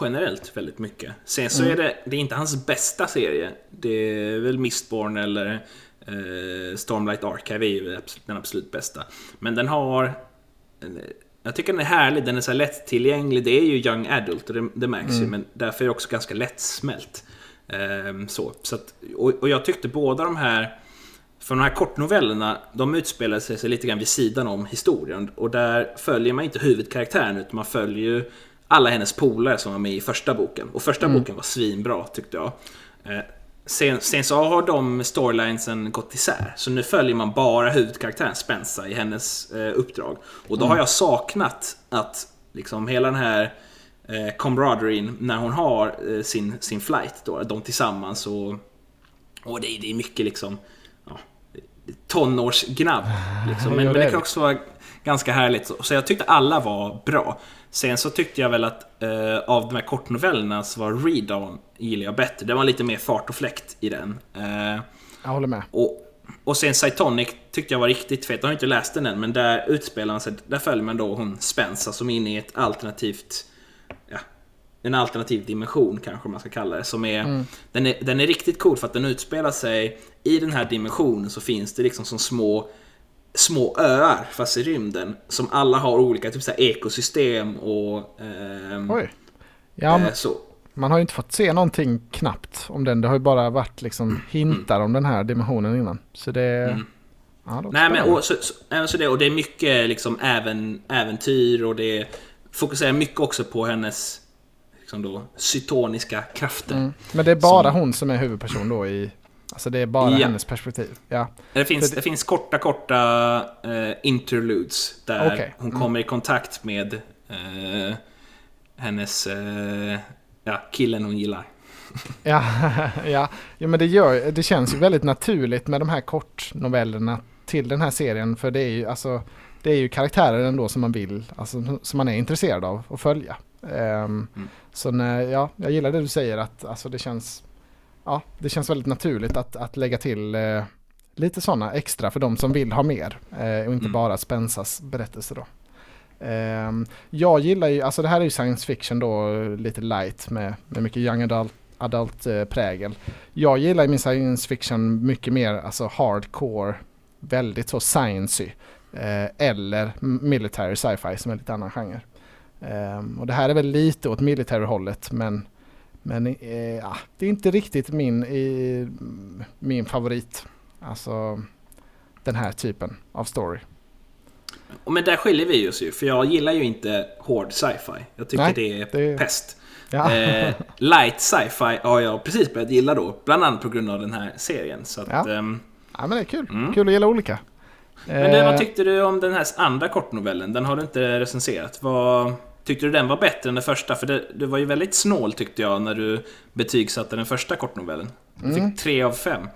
S2: generellt väldigt mycket. Sen så
S1: Mm.
S2: är det, det är inte hans bästa serie. Det är väl Mistborn eller eh, Stormlight Archive är ju den absolut bästa. Men den har... Jag tycker den är härlig, den är så lättillgänglig. Det är ju young adult och det, det märks ju, men därför är det också ganska lättsmält. Ehm, så, så att, och, och jag tyckte båda de här för de här kortnovellerna, de utspelar sig, sig lite grann vid sidan om historien. Och där följer man inte huvudkaraktären, utan man följer ju alla hennes polare som var med i första boken. Och första boken var svinbra, tyckte jag. Sen, sen så har de storylinesen gått isär. Så nu följer man bara huvudkaraktären Spensa i hennes eh, uppdrag. Och då har jag saknat att liksom hela den här eh, camaraderien när hon har eh, sin, sin flight då, de tillsammans och och det, det är mycket liksom ja, tonårsgnabb. Liksom. [laughs] Men, men
S1: det
S2: kan också vara ganska härligt. Så jag tyckte alla var bra. Sen så tyckte jag väl att eh, av de här kortnovellerna så var Read On gillar jag bättre. Det var lite mer fart och fläkt i den. Eh,
S1: Jag håller med.
S2: och, och sen Cytonic tyckte jag var riktigt fet. Jag har inte läst den än, men där utspelar sig, där följer man då hon Spencer som är inne i ett alternativt, ja, en alternativ dimension kanske man ska kalla det. Som är, den, är den är riktigt cool för att den utspelar sig i den här dimensionen så finns det liksom som små små öar fast i rymden som alla har olika typ så här, ekosystem och ehm,
S1: Oj. Ja,
S2: eh, så.
S1: man har ju inte fått se någonting knappt om den. Det har ju bara varit liksom hintar om den här dimensionen innan. Så det...
S2: Mm.
S1: Ja, det
S2: Nej men och, så, så, så det, och det är mycket liksom även, äventyr och det fokuserar mycket också på hennes liksom då, cytoniska krafter.
S1: Mm. Men det är bara
S2: som-
S1: hon som är huvudperson då i... Alltså det är bara
S2: Ja.
S1: hennes perspektiv. Ja.
S2: Det, finns,
S1: För-
S2: det finns korta, korta eh, interludes där
S1: Okej.
S2: hon
S1: Mm.
S2: kommer i kontakt med eh, hennes, eh, ja, killen hon gillar. [laughs]
S1: Ja, ja. ja, men det, gör, det känns ju väldigt naturligt med de här kortnovellerna till den här serien. För det är ju, alltså, det är ju karaktärer ändå som man vill, alltså, som man är intresserad av att följa. Ehm,
S2: Mm.
S1: Så när, ja, jag gillar det du säger att alltså, det, känns, ja, det känns väldigt naturligt att, att lägga till eh, lite sådana extra för de som vill ha mer. Eh, och inte
S2: Mm.
S1: bara Spensas berättelse då. Ehm, jag gillar ju, alltså det här är ju science fiction då, lite light med, med mycket young adult, adult eh, prägel. Jag gillar i min science fiction mycket mer alltså hardcore, väldigt så sciencey. Eh, eller military sci-fi som är lite annan genre. Ehm, och det här är väl lite åt military hållet men, men eh, ja, det är inte riktigt min, i, min favorit. Alltså den här typen av story.
S2: Men där skiljer vi oss ju, för jag gillar ju inte hård sci-fi. Jag tycker
S1: Nej,
S2: det är
S1: det-
S2: pest.
S1: Ja.
S2: Eh, light sci-fi har jag precis börjat gilla då, bland annat på grund av den här serien. Så att,
S1: Ja.
S2: ehm,
S1: ja men det är kul.
S2: Mm.
S1: Kul att gilla olika.
S2: men det,
S1: Eh,
S2: vad tyckte du om den här andra kortnovellen? Den har du inte recenserat. Vad, tyckte du den var bättre än den första? För det, det var ju väldigt snål tyckte jag när du betygsatte den första kortnovellen. Jag fick tre av fem.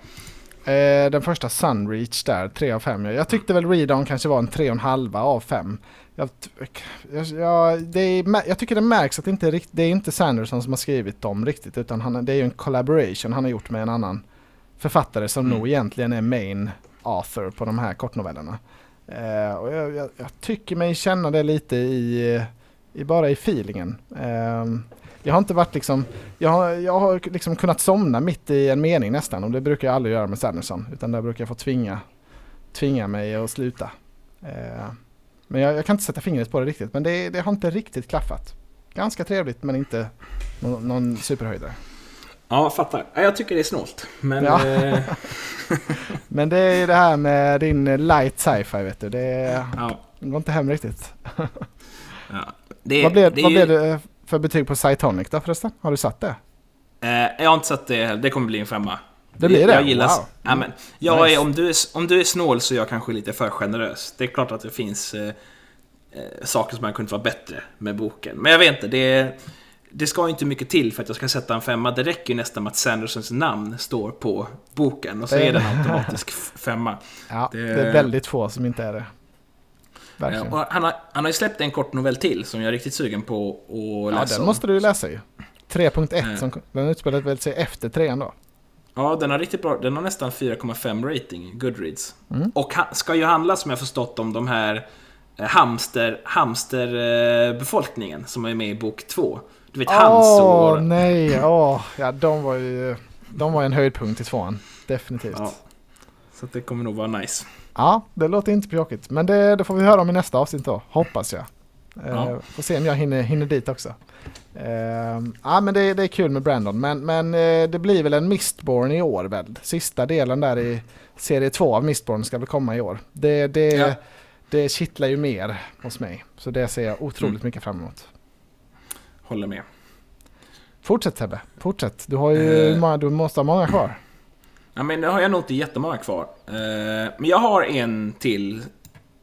S1: Eh, den första Sunreach där, 3 av 5. Jag tyckte väl Read On kanske var en 3,5 av 5. Jag, jag, jag, det är, jag tycker det märks att det inte är, det är inte Sanderson som har skrivit dem riktigt utan han, det är ju en collaboration han har gjort med en annan författare som mm. nog egentligen är main author på de här kortnovellerna. Eh, och jag, jag, jag, tycker mig känna det lite i bara i feelingen. Eh, jag har inte varit liksom, jag har, jag har liksom kunnat somna mitt i en mening nästan och det brukar jag aldrig göra med Sanderson. Utan där brukar jag få tvinga, tvinga mig att sluta. Eh, men jag, jag, kan inte sätta fingret på det riktigt. Men det, det har inte riktigt klaffat. Ganska trevligt men inte någon, någon superhöjdare.
S2: Ja, fattar. Jag tycker det är snålt. Men, ja. Eh, [laughs]
S1: men det är det här med din light sci-fi vet du. Det, ja. går inte hem riktigt. [laughs] Ja. Det, vad blev det, vad blev det för betyg på Cytonic då förresten? Har du satt det?
S2: Eh, jag har inte satt det. Det kommer bli en femma.
S1: Det blir det?
S2: Jag gillar, wow. ja, men, jag nice. är, om, du är, om du är snål så är jag kanske lite för generös. Det är klart att det finns eh, eh saker som man kunde vara bättre med boken. Men jag vet inte, det, det ska inte mycket till för att jag ska sätta en femma. Det räcker ju nästan med att Sandersons namn står på boken och så är det en automatisk femma.
S1: Ja, det, det är väldigt få som inte är det.
S2: Verkligen. Ja, han, har, han har ju släppt en kort novell till som jag är riktigt sugen på att läsa.
S1: Ja, den måste du läsa ju. 3.1, som, den utspelar väl sig efter trean då?
S2: Ja, den har riktigt bra. Den har nästan 4,5 rating Goodreads. Mm. Och ha, ska ju handla, som jag förstått, om de här eh, hamster, hamsterbefolkningen som är med i bok 2. Du vet, Hans
S1: och... Nej! Åh, ja, de var ju... De var en höjdpunkt i tvåan. Definitivt. Ja.
S2: Så det kommer nog vara nice.
S1: Ja, det låter inte pjåkigt. Men det, det, får vi höra om i nästa avsnitt då, hoppas jag. Ja. Uh, får se om jag hinner, hinner dit också. Uh, ja, men det, det, är kul med Brandon. Men, men uh, det blir väl en Mistborn i år väl? Sista delen där i serie 2 av Mistborn ska väl komma i år. Det, det, ja. det kittlar ju mer hos mig. Så det ser jag otroligt mm. mycket fram emot.
S2: Håller med.
S1: Fortsätt Sebbe, fortsätt. Du, har ju, du måste ha många kvar.
S2: Ja, men nu har jag nog inte jättemånga kvar. Eh, men jag har en till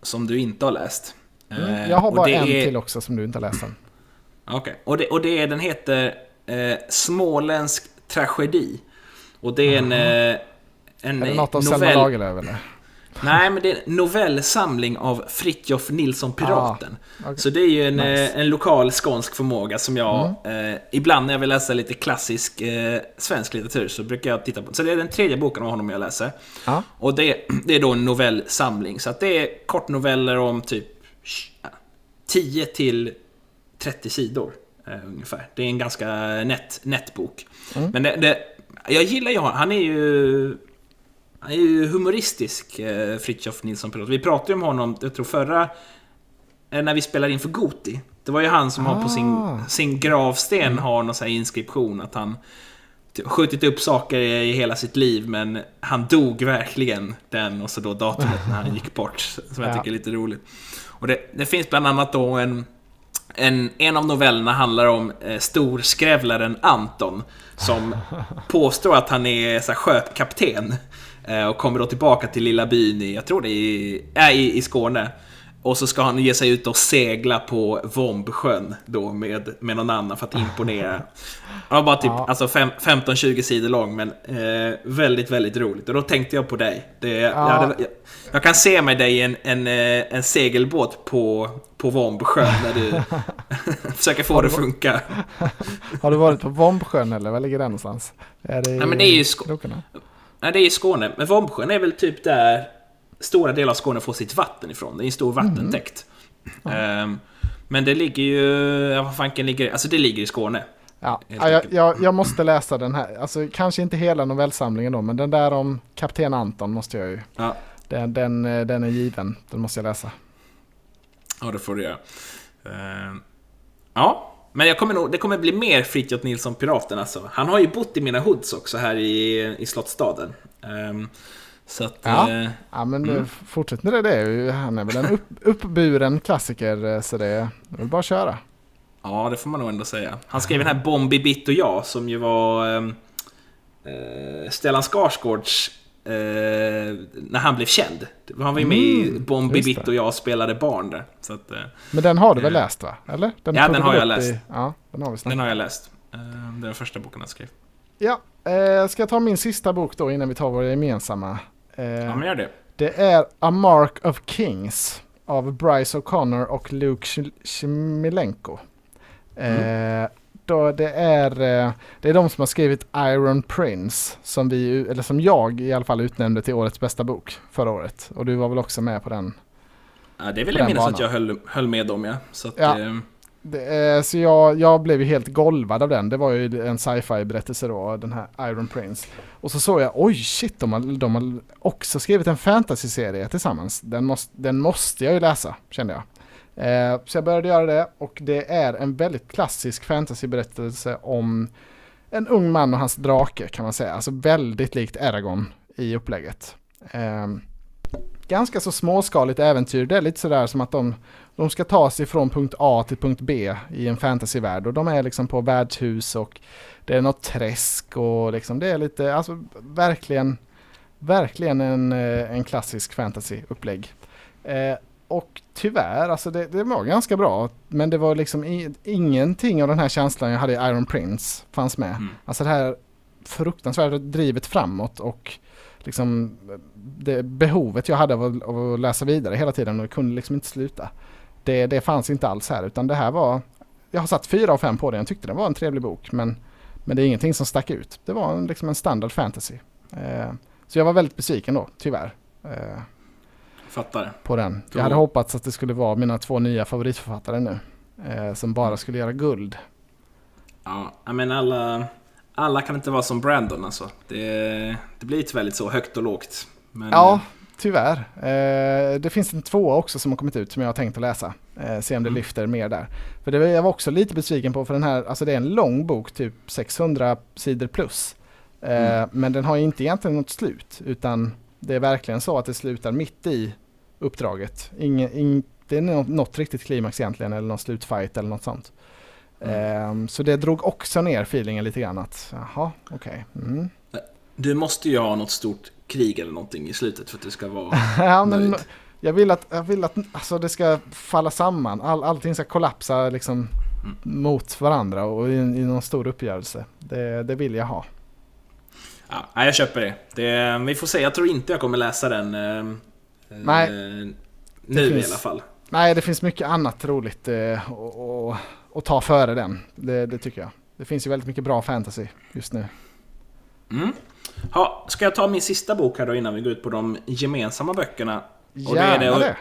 S2: som du inte har läst.
S1: Mm, jag har bara en är... till också som du inte har läst än.
S2: Okej, okay. och, det, och det, den heter eh, Småländsk tragedi. Och det är en... Mm.
S1: en är det något av Selma Lagerlöf eller?
S2: Nej, men det är en novellsamling av Fritjof Nilsson Piraten. Ah, okay. Så det är ju en, nice. Eh, en lokal skånsk förmåga som jag, mm. eh, ibland när jag vill läsa lite klassisk eh, svensk litteratur så brukar jag titta på. Så det är den tredje boken av honom jag läser. Ah. Och det, det är då en novellsamling. Så att det är kortnoveller om typ 10 till 30 sidor. Eh, ungefär. Det är en ganska nätt, nätt bok. Mm. Men det, det, jag gillar ju honom. Han är ju han är ju humoristisk, eh, Fritiof Nilsson Pilot. Vi pratade ju om honom, jag tror förra... Eh, när vi spelade in för Goti. Det var ju han som ah. har på sin, ah. sin gravsten mm. har någon sån här inskription att han skjutit upp saker i hela sitt liv men han dog verkligen den och så då datumet när han gick bort. Som jag tycker är lite roligt. Och det, det finns bland annat då en, en, en av novellerna handlar om eh, storskrävlaren Anton som påstår att han är så här, skötkapten Eh, och kommer då tillbaka till lilla byn i, jag tror det är i, äh, i, i Skåne. Och så ska han ge sig ut och segla på Vombsjön då med, med någon annan för att imponera. Han var bara typ ja. alltså 15-20 sidor lång men eh, väldigt, väldigt roligt. Och då tänkte jag på dig. Det, ja. jag, jag, jag, kan se mig dig i en, en, eh, en segelbåt på, på Vombsjön när du [laughs] försöker få det att funka.
S1: Har du varit på Vombsjön eller var ligger den någonstans?
S2: Är det Nej men det är ju Nej, det är i Skåne. Men Vombsjön är väl typ där stora delar av Skåne får sitt vatten ifrån. Det är en stor vattentäkt. Mm. Um, men det ligger ju... Ja, vad fanken ligger Alltså det ligger i Skåne.
S1: Ja, ja jag, jag, jag, måste läsa den här. Alltså kanske inte hela novellsamlingen då, men den där om Kapten Anton måste jag ju. Ja. Den, den, den är given. Den måste jag läsa.
S2: Ja, det får du göra. Uh, ja, men jag kommer nog, det kommer bli mer Fritiof Nilsson Piraten alltså. Han har ju bott i mina hoods också här i, i Slottsstaden. Um, så att,
S1: ja. Eh, ja, men mm. fortsätt med det. det han är väl en upp, [laughs] uppburen klassiker eh, så det är väl bara att köra.
S2: Ja, det får man nog ändå säga. Han skrev den här Bombi Bitt och jag som ju var eh, Stellan Skarsgårds eh, när han blev känd. Han var ju med i mm, Bombi Bitt och jag spelade barn där. Så att, eh,
S1: Men den har du väl läst va? Eller?
S2: Den ja, den har jag läst. I, ja, den har vi Den har jag läst. Eh, det är den första boken han skrev.
S1: Ja, eh, ska jag ta min sista bok då innan vi tar vår gemensamma? Eh,
S2: Ja, men gör det.
S1: Det är A Mark of Kings av Bryce O'Connor och Luke Sh- Shmilenko. Eh, då det, är, eh, det är de som har skrivit Iron Prince som, vi, eller som jag i alla fall utnämnde till årets bästa bok förra året. Och du var väl också med på den?
S2: Ja, det vill jag minnas
S1: banan.
S2: att jag höll, höll med om, ja. Så att,
S1: Ja.
S2: eh,
S1: Det, eh, så jag, jag blev ju helt golvad av den. Det var ju en sci-fi berättelse då, den här Iron Prince. Och så såg jag, oj shit, de har, de har också skrivit en fantasy-serie tillsammans. Den måste, den måste jag ju läsa, kände jag. Eh, så jag började göra det och det är en väldigt klassisk fantasyberättelse om en ung man och hans drake kan man säga. Alltså väldigt likt Eragon i upplägget. Eh, ganska så småskaligt äventyr. Det är lite sådär som att de, de ska ta sig från punkt A till punkt B i en fantasyvärld. Och de är liksom på värdshus och det är något träsk och liksom det är lite, alltså verkligen, verkligen en, eh, en klassisk fantasy-upplägg. Eh, och tyvärr, alltså det, det var ganska bra. Men det var liksom i, ingenting av den här känslan jag hade i Iron Prince fanns med.
S2: Mm.
S1: Alltså det här fruktansvärda drivet framåt och liksom det behovet jag hade av att, av att läsa vidare hela tiden och det kunde liksom inte sluta. Det, det fanns inte alls här utan det här var, jag har satt fyra av fem på den, jag tyckte det var en trevlig bok men, men det är ingenting som stack ut. Det var en, liksom en standard fantasy. Eh, så jag var väldigt besviken då, tyvärr. Eh,
S2: fattar.
S1: på den. Jag hade hoppats att det skulle vara mina två nya favoritförfattare nu. Eh, som bara skulle göra guld.
S2: Ja, menar alla, alla kan inte vara som Brandon alltså. Det, det blir tyvärr lite så högt och lågt. Men,
S1: Ja, tyvärr. Eh, det finns en tvåa också som har kommit ut som jag har tänkt att läsa. Eh, se om det
S2: Mm.
S1: lyfter mer där. För det jag var också lite besviken på för den här, alltså det är en lång bok, typ 600 sidor plus. Eh,
S2: Mm.
S1: Men den har ju inte egentligen något slut, utan det är verkligen så att det slutar mitt i uppdraget. Ingen, ing, det är nå- något riktigt klimax egentligen, eller någon slutfight eller något sånt. Eh, så det drog också ner feelingen lite grann att, jaha, okej. Mm.
S2: Du måste ju ha något stort krig eller någonting i slutet för att det ska vara [laughs]
S1: ja, men
S2: nöjd.
S1: jag vill att, jag vill att alltså, det ska falla samman. All, allting ska kollapsa liksom,
S2: Mm.
S1: mot varandra och i, i någon stor uppgörelse. Det, det vill jag ha.
S2: Ja, jag köper det. det. Vi får se, jag tror inte jag kommer läsa den eh,
S1: Nej,
S2: eh, nu
S1: finns-
S2: i alla fall.
S1: Nej, det finns mycket annat roligt eh, att- ta före den. Det, det tycker jag. Det finns ju väldigt mycket bra fantasy just nu.
S2: Mm. Ha, ska jag ta min sista bok här då innan vi går ut på de gemensamma böckerna? Och det är
S1: Gärna
S2: det-
S1: det.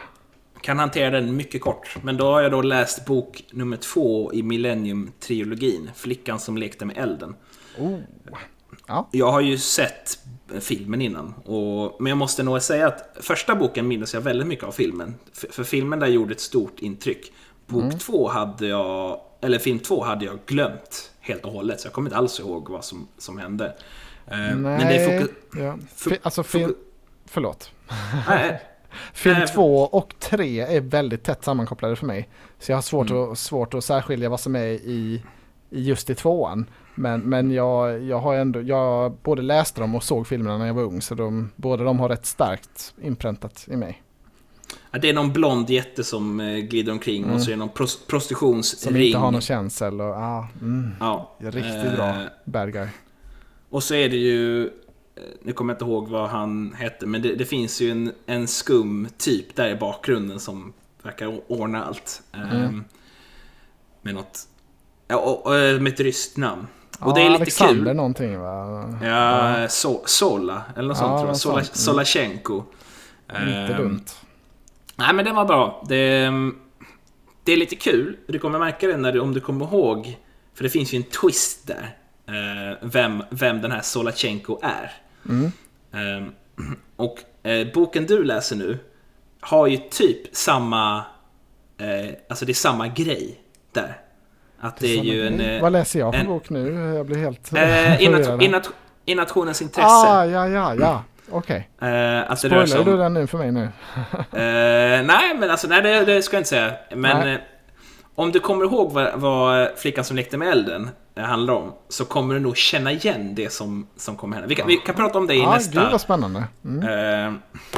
S2: Kan hantera den mycket kort. Men då har jag då läst bok nummer två i Millennium-trilogin. Flickan som lekte med elden.
S1: Oh. Ja.
S2: Jag har ju sett filmen innan. Och, men jag måste nog säga att första boken minns jag väldigt mycket av filmen. För, för filmen där gjorde ett stort intryck. Bok
S1: Mm.
S2: två hade jag, eller film två hade jag glömt helt och hållet. Så jag kommer inte alls ihåg vad som, som hände. Eh,
S1: Nej.
S2: Men det är fokus...
S1: ja. alltså, film, förlåt.
S2: Nej, [laughs]
S1: Film
S2: Nej,
S1: två och tre är väldigt tätt sammankopplade för mig. Så jag har svårt,
S2: Mm.
S1: att, svårt att särskilja vad som är i, i just i tvåan. Men, men jag, jag har ändå, jag både läste dem och såg filmerna när jag var ung. Så de, båda de har rätt starkt inpräntat i mig.
S2: Ja, Det är någon blond jätte som eh, glider omkring och så är det någon pros-
S1: Som
S2: prostitutionsring.
S1: inte har någon känsel och ah, mm,
S2: Ja,
S1: riktigt
S2: eh,
S1: bra bad guy.
S2: Och så är det ju, eh, nu kommer jag inte ihåg vad han hette, men det, det finns ju en, en skum typ där i bakgrunden som verkar ordna allt.
S1: Mm.
S2: Ehm, Med något, och, och, eh, med ett ryskt namn. Och
S1: Ja,
S2: det är lite
S1: Alexander
S2: kul.
S1: någonting va?
S2: Ja, so, Sola, eller något
S1: Ja,
S2: sånt tror jag. Sola,
S1: sånt. Mm.
S2: Solachenko.
S1: Inte
S2: Ehm,
S1: dumt.
S2: Nej men den var bra. Det, det är lite kul. Du kommer märka det när du, om du kommer ihåg. För det finns ju en twist där. eh, vem, vem den här Solachenko är.
S1: Mm.
S2: Eh, och eh, boken du läser nu har ju typ samma... Eh, alltså det är samma grej där. Att det är ju en... eh,
S1: Vad läser jag för
S2: en-
S1: bok nu? Jag blir helt
S2: eh, i, nat- i, nat- I nationens intresse.
S1: Ah, ja, ja, ja. Okej.
S2: eh, det rör sig
S1: Spoilar
S2: om...
S1: du den nu för mig nu? [laughs]
S2: Eh, nej, men alltså, nej, det, det ska jag inte säga. Men eh, om du kommer ihåg vad, vad Flickan som lekte med elden eh, handlar om, så kommer du nog känna igen det som, som kommer hända. Vi kan, vi kan prata om det i
S1: Ja,
S2: nästa.
S1: gud vad spännande. Mm.
S2: Eh,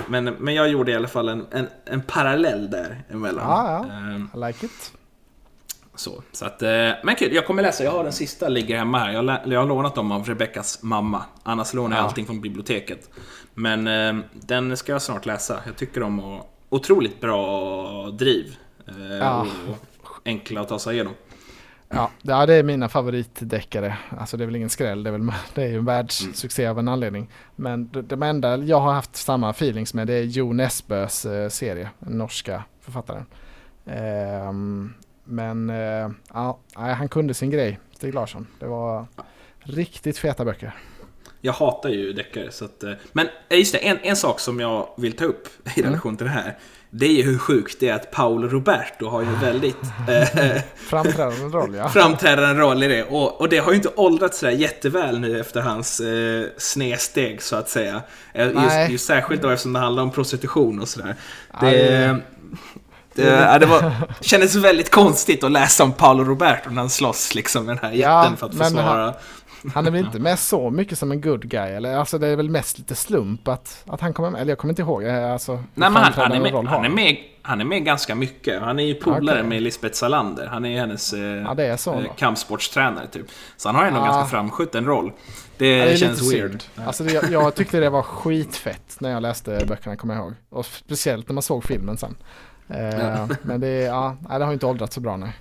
S2: men, men jag gjorde i alla fall en, en, en parallell där emellan.
S1: Ja, ja.
S2: Eh,
S1: I like it.
S2: Så, så att, eh, men kul, jag kommer läsa, jag har den sista ligger hemma här. Jag, jag har lånat dem av Rebeckas mamma. Annars lånar jag
S1: Ja.
S2: allting från biblioteket. Men eh, den ska jag snart läsa. Jag tycker de har otroligt bra driv. Eh,
S1: Ja.
S2: Och enkla att ta sig igenom.
S1: Ja, det är mina favoritdeckare. Alltså det är väl ingen skräll, det är, väl, [laughs] det är ju en världssuccé av en anledning. Men det, det enda jag har haft samma feelings med det är Jo Nesbøs serie, den norska författaren. Ehm, men eh, ja, han kunde sin grej, Stig Larsson. Det var riktigt feta böcker.
S2: Jag hatar ju deckare, så att... eh, Men eh, just det, en, en sak som jag vill ta upp i
S1: Mm.
S2: relation till det här. Det är ju hur sjukt det är att Paolo Roberto har ju väldigt eh, [laughs]
S1: Framträdande roll ja.
S2: framträdande roll i det. Och, och det har ju inte åldrats sådär jätteväl nu efter hans eh, snedsteg, så att säga. Just, just särskilt då eftersom det handlar om prostitution och sådär. Det,
S1: det-
S2: det, ja, det var, kändes väldigt konstigt att läsa om Paolo Roberto när han slåss liksom med den här jätten
S1: Ja,
S2: för att försvara...
S1: Han är väl inte med så mycket som en good guy eller? Alltså det är väl mest lite slump att, att han kommer med. Eller jag kommer inte ihåg. eh, Alltså,
S2: Nej, men han, han, är med, han, är med, han är med ganska mycket. Han är ju polare
S1: Okej.
S2: med Lisbeth Salander. Han är ju hennes eh,
S1: Ja, är så
S2: eh, kampsportstränare typ. Så han har ändå
S1: Ja.
S2: ganska framskjuten roll. Det,
S1: Ja, det
S2: känns weird.
S1: Alltså det, jag, jag tyckte det var skitfett när jag läste böckerna, kommer jag ihåg. Och speciellt när man såg filmen sen. Eh,
S2: Ja.
S1: Men det, ja, det har inte åldrats så bra nej.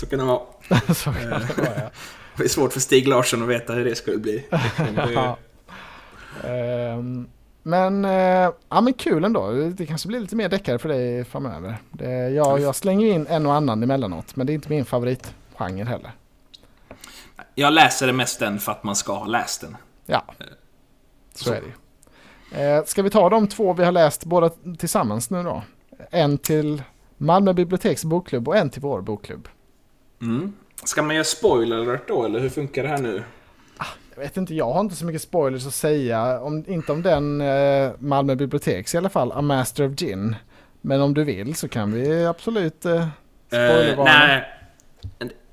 S2: Så kan det vara. [laughs]
S1: så kan det vara ja.
S2: Det är svårt för Stig Larsson att veta hur det skulle bli. [laughs]
S1: Ja. Ehm, men, eh, ja, men kul ändå. Det kanske blir lite mer deckare för dig framöver. Det, jag, jag slänger in en och annan emellanåt. Men det är inte min favoritgenre heller.
S2: Jag läser det mest den för att man ska ha läst den.
S1: Ja, så,
S2: Så.
S1: är det ju. Eh, ska vi ta de två vi har läst båda tillsammans nu då? En till Malmö biblioteks bokklubb och en till vår bokklubb.
S2: Mm. Ska man göra spoiler alert då, eller hur funkar det här nu?
S1: Jag vet inte, jag har inte så mycket spoilers att säga. Om, inte om den eh, Malmö biblioteks i alla fall, A Master of Gin. Men om du vill så kan vi absolut eh, spoilervarna.
S2: nej.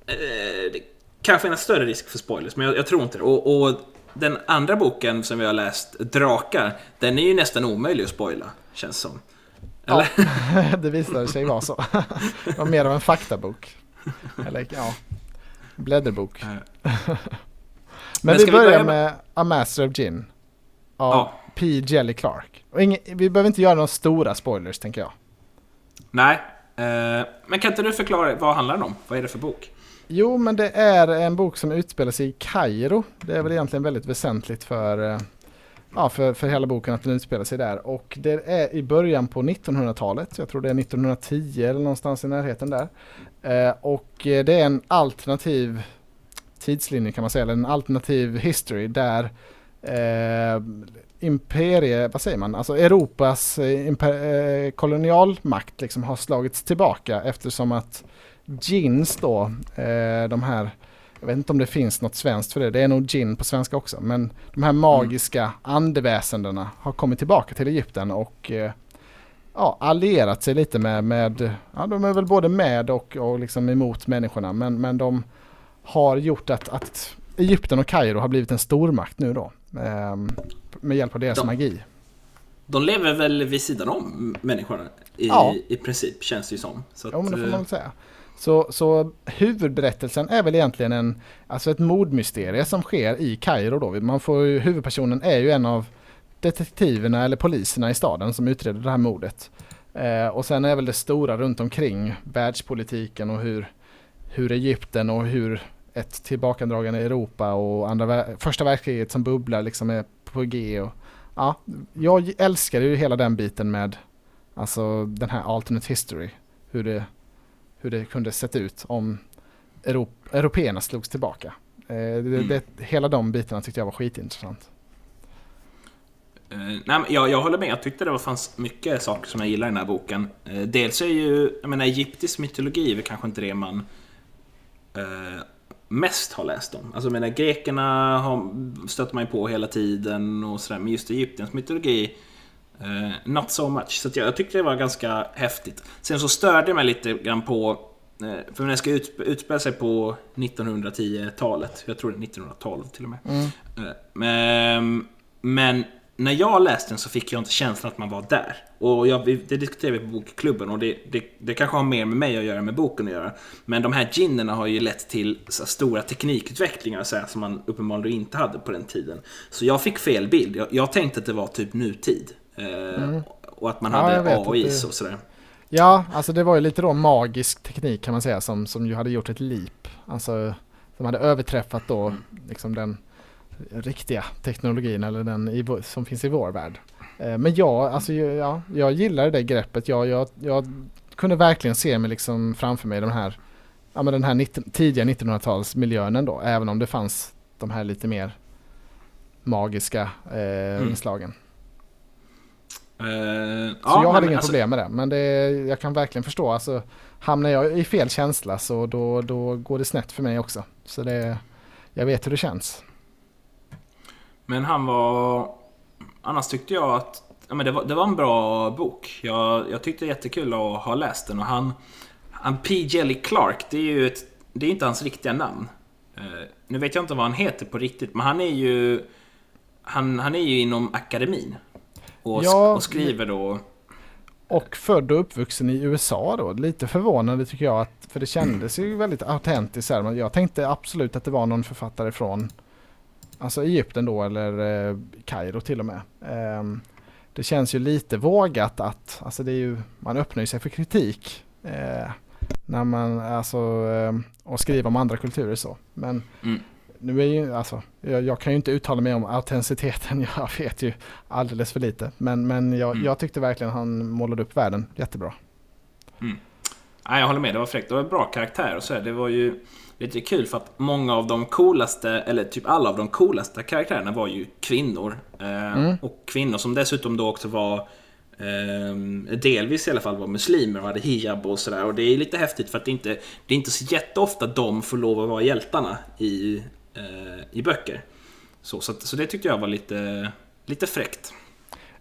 S2: Eh, det kan finnas större risk för spoilers, men jag, jag tror inte det. Och, och den andra boken som vi har läst, Drakar, den är ju nästan omöjlig att spoila, känns som. Eller?
S1: Ja, [laughs] det visade sig vara så. det var mer av en faktabok. Eller ja, blädderbok.
S2: Eh, [laughs]
S1: Men,
S2: Men
S1: vi börjar
S2: börja
S1: med A Master of Gin. Av
S2: Ja.
S1: P. Jelly Clark. Och ingen, vi behöver inte göra några stora spoilers tänker jag.
S2: Nej. Eh, men kan inte du förklara, vad handlar den om? Vad är det för bok?
S1: Jo, men det är en bok som utspelar sig i Kairo. Det är väl egentligen väldigt väsentligt för, eh, ja, för, för hela boken att den utspelar sig där. Och det är i början på 1900-talet. Jag tror det är 1910 eller någonstans i närheten där. Eh, och eh, det är en alternativ tidslinje kan man säga, eller en alternativ history där eh, imperie, vad säger man, alltså Europas eh, imper, eh, kolonialmakt liksom har slagits tillbaka eftersom att jeans då, eh, de här, jag vet inte om det finns något svenskt för det, det är nog gin på svenska också, men de här magiska andeväsendena har kommit tillbaka till Egypten och eh, ja, allierat sig lite med, med, ja de är väl både med och, och liksom emot människorna, men, men de har gjort att, att Egypten och Kairo har blivit en stormakt nu då. ehm, med hjälp av deras
S2: De-
S1: magi.
S2: De lever väl vid sidan om människorna i,
S1: Ja.
S2: i princip, känns det ju som. Så
S1: Ja, men det får
S2: eh,
S1: man väl säga. Så, så huvudberättelsen är väl egentligen en, alltså ett mordmysterie som sker i Kairo då. Man får ju, huvudpersonen är ju en av detektiverna eller poliserna i staden som utreder det här mordet. Eh, och sen är väl det stora runt omkring världspolitiken och hur, hur Egypten och hur ett tillbakadragande Europa och andra, första världskriget som bubblar liksom är på G. Och, ja, jag älskar ju hela den biten med alltså den här alternate history. Hur det, hur det kunde sett ut om Europ- européerna slogs tillbaka. Eh, det,
S2: Mm.
S1: det, hela de bitarna tyckte jag var skitintressant.
S2: Eh, nej, jag, jag håller med, jag tyckte det var, fanns mycket saker som jag gillar i den här boken. Eh, dels är ju, jag menar egyptisk mytologi är väl kanske inte det man eh, mest har läst om. Alltså jag menar grekerna har, stöter man ju på hela tiden och sådär, men just Egyptens mytologi eh, not so much. Så jag, jag tyckte det var ganska häftigt. Sen så störde jag mig lite grann på eh, för när det ska ut, utspela sig på 1910-talet, jag tror det är 1912 till och med.
S1: Mm.
S2: Eh, Men, när jag läste den så fick jag inte känslan att man var där. Och jag, det diskuterade vi på bokklubben och det, det, det kanske har mer med mig att göra med boken att göra. Men de här ginnerna har ju lett till så stora teknikutvecklingar så här, som man uppenbarligen inte hade på den tiden. Så jag fick fel bild. Jag, jag tänkte att det var typ nutid. Eh, mm. Och att man ja, hade AI det... och sådär.
S1: Ja, alltså det var ju lite då magisk teknik kan man säga som, som ju hade gjort ett leap. Alltså som hade överträffat då mm. liksom den riktiga teknologin eller den i, som finns i vår värld. Eh, men jag, alltså, ja, jag gillar det greppet. Jag, jag, jag kunde verkligen se mig liksom framför mig de här, ja, men den här 19, tidiga 1900-talsmiljön ändå. Även om det fanns de här lite mer magiska eh, mm. inslagen. Uh, så ja, jag hade inga alltså, problem med det. Men det, jag kan verkligen förstå. Alltså, hamnar jag i fel känsla så då, då går det snett för mig också. Så det, jag vet hur det känns.
S2: Men han var... Annars tyckte jag att ja, men det, var, det var en bra bok. Jag, jag tyckte det var jättekul att ha läst den. Och han, han P. Jelly Clark, det är ju ett, det är inte hans riktiga namn. Uh, nu vet jag inte vad han heter på riktigt, men han är ju... Han, han är ju inom akademin. Och, ja, och skriver då...
S1: Och född och uppvuxen i USA då. Lite förvånande tycker jag. Att, för det kändes ju väldigt autentiskt. Jag tänkte absolut att det var någon författare från Alltså Egypten då eller eh, Kairo till och med. Eh, det känns ju lite vågat att, alltså det är ju, man öppnar sig för kritik. Eh, när man, alltså, eh, och skriver om andra kulturer så. Men mm. Nu är ju, alltså, jag, jag, kan ju inte uttala mig om autenticiteten, [laughs] jag vet ju alldeles för lite. Men, men jag, mm. jag tyckte verkligen han målade upp världen jättebra.
S2: Mm. Ja, jag håller med, det var fräckt. Det var bra karaktär och så. Det var ju lite kul för att många av de coolaste, eller typ alla av de coolaste karaktärerna var ju kvinnor. Eh, mm. Och kvinnor som dessutom då också var eh, delvis i alla fall var muslimer och hade hijab och sådär. Och det är lite häftigt för att det inte det är inte så jätteofta de får lov att vara hjältarna i, i böcker. Så, så, så, det tyckte jag var lite, lite fräckt.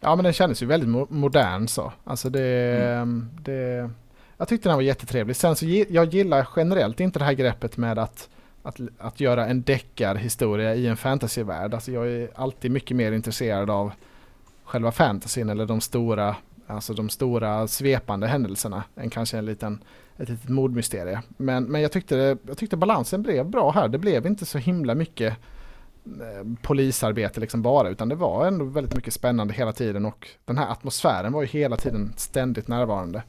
S1: Ja men den kändes ju väldigt modern så. Alltså det, mm. det jag tyckte den var jättetrevlig. Sen så jag gillar generellt inte det här greppet med att, att, att göra en deckarhistoria i en fantasyvärld. Alltså jag är alltid mycket mer intresserad av själva fantasyn eller de stora, alltså de stora svepande händelserna än kanske en liten, ett litet mordmysterie. Men, men jag, tyckte, jag tyckte balansen blev bra här. Det blev inte så himla mycket eh, polisarbete liksom bara utan det var ändå väldigt mycket spännande hela tiden och den här atmosfären var ju hela tiden ständigt närvarande.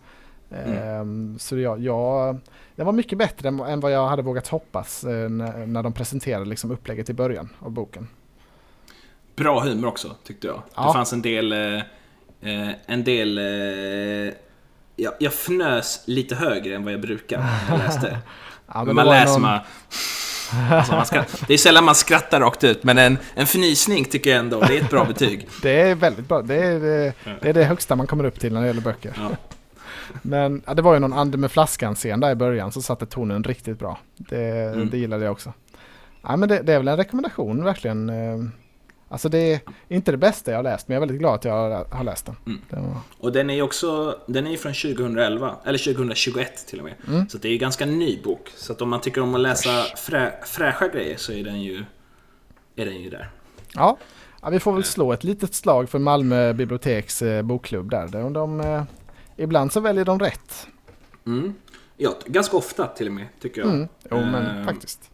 S1: Mm. Ehm, så jag, jag, det var mycket bättre än, än vad jag hade vågat hoppas eh, när, när de presenterade liksom upplägget i början av boken.
S2: Bra humor också, tyckte jag. Ja. Det fanns en del... Eh, en del... Eh, jag, jag fnös lite högre än vad jag brukar när jag läste. [laughs] ja, men man läser någon... man... Alltså man ska, det är sällan man skrattar rakt ut, men en, en fnysning tycker jag ändå, det är ett bra betyg. [laughs]
S1: det är väldigt bra. Det är det, det är det högsta man kommer upp till när det gäller böcker. Ja. Men ja, det var ju någon ande med flaskan-scen där i början så satte tonen riktigt bra. Det, mm. det gillade jag också. Ja, men det, det, är väl en rekommendation verkligen. Alltså det är inte det bästa jag har läst men jag är väldigt glad att jag har läst den. Mm.
S2: Var... Och den är ju också, den är från 2011, eller 2021 till och med. Mm. Så det är ju ganska ny bok. Så att om man tycker om att läsa frä, fräscha grejer så är den ju, är den ju där.
S1: Ja. ja, vi får väl slå ett litet slag för Malmö biblioteks eh, bokklubb där. De, de eh, ibland så väljer de rätt.
S2: Mm. Ja, ganska ofta till och med, tycker jag. Mm.
S1: Jo, men uh, faktiskt.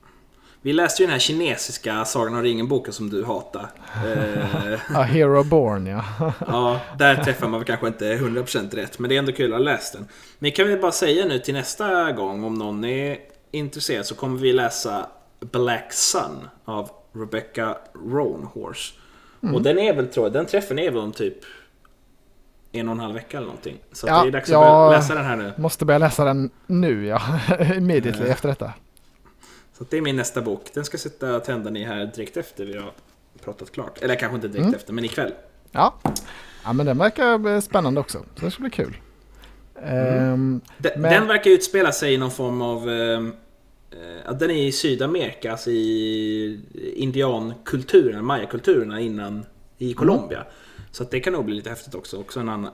S2: Vi läste ju den här kinesiska Sagan om ringen-boken som du hatar. [laughs]
S1: A Hero Born, ja. [laughs]
S2: ja, där träffar man kanske inte 100% rätt, men det är ändå kul att ha läst den. Men kan vi bara säga nu till nästa gång, om någon är intresserad, så kommer vi läsa Black Sun av Rebecca Roanhorse. Mm. Och den är väl, tror jag, den träffen är väl om typ en och en halv vecka eller någonting. Så ja, det är dags att börja läsa den här nu.
S1: måste börja läsa den nu ja. [laughs] Immediately mm. efter detta.
S2: Så det är min nästa bok. Den ska sitta tänderna i här direkt efter vi har pratat klart. Eller kanske inte direkt mm. efter, men ikväll.
S1: Ja. ja, men den verkar spännande också. Så det ska bli kul.
S2: Mm. Um, den, men... den verkar utspela sig i någon form av... Uh, den är i Sydamerika, alltså i indiankulturen, mayakulturerna innan i Colombia. Mm. Så det kan nog bli lite häftigt också. Också en annan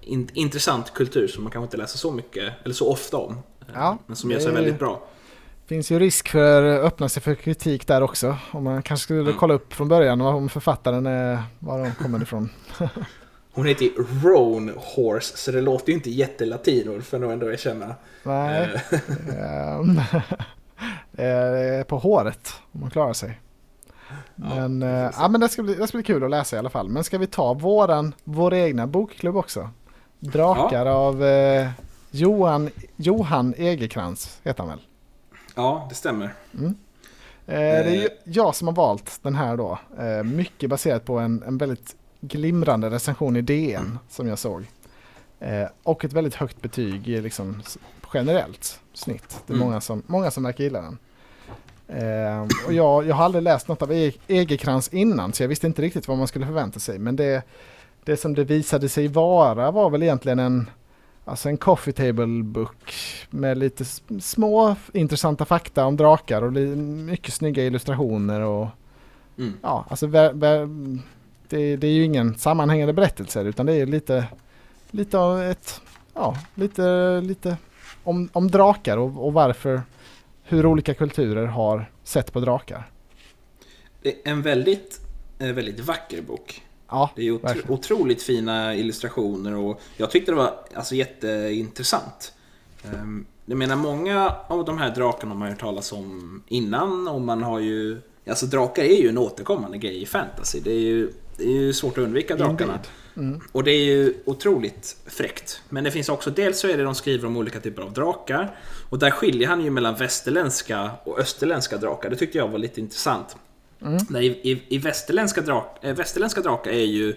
S2: in, intressant kultur som man kanske inte läser så mycket, eller så ofta om. Ja, men som gör sig väldigt bra.
S1: Finns ju risk för öppna sig för kritik där också. Om man kanske skulle
S2: Mm.
S1: kolla upp från början om författaren är, var de kommer ifrån. [laughs]
S2: Hon heter ju Roan Horse, så det låter ju inte jättelatinor för nog ändå erkänna.
S1: Nej,
S2: Eh,
S1: ehm, [laughs] det är på håret om man klarar sig. Men,
S2: får
S1: ja, ja, men det, ska bli, det ska bli kul att läsa i alla fall. Men ska vi ta våran, vår egna bokklubb också? Drakar av eh, Johan, Johan Egerkrans heter han väl?
S2: Ja, det stämmer.
S1: Eh, det är ju jag som har valt den här då. Eh, mycket baserat på en, en väldigt glimrande recension i DN som jag såg. Eh, och ett väldigt högt betyg i liksom generellt snitt. Det är
S2: Mm.
S1: många, som, många som verkar gilla den. Eh, och jag, jag har aldrig läst något av e Egerkrans innan så jag visste inte riktigt vad man skulle förvänta sig. Men det, det som det visade sig vara var väl egentligen en, alltså en coffee table book med lite små intressanta fakta om drakar och mycket snygga illustrationer och
S2: Mm.
S1: ja, alltså det, det är ju ingen sammanhängande berättelse utan det är lite, lite av ett, ja, lite, lite om, om drakar och, och varför, hur olika kulturer har sett på drakar.
S2: Det är en väldigt, väldigt vacker bok.
S1: Ja,
S2: Det är otro,
S1: verkligen.
S2: otroligt fina illustrationer och jag tyckte det var alltså, jätteintressant. Ehm, Jag menar många av de här drakarna har man hört talas om innan och man har ju... Alltså drakar är ju en återkommande grej i fantasy. Det är ju, det är ju svårt att undvika drakarna.
S1: Mm.
S2: Och det är ju otroligt fräckt. Men det finns också, dels så är det de skriver om olika typer av drakar. Och där skiljer han ju mellan västerländska och österländska drakar. Det tyckte jag var lite intressant.
S1: Mm.
S2: Där i, i, I västerländska, drak, eh, västerländska drakar är ju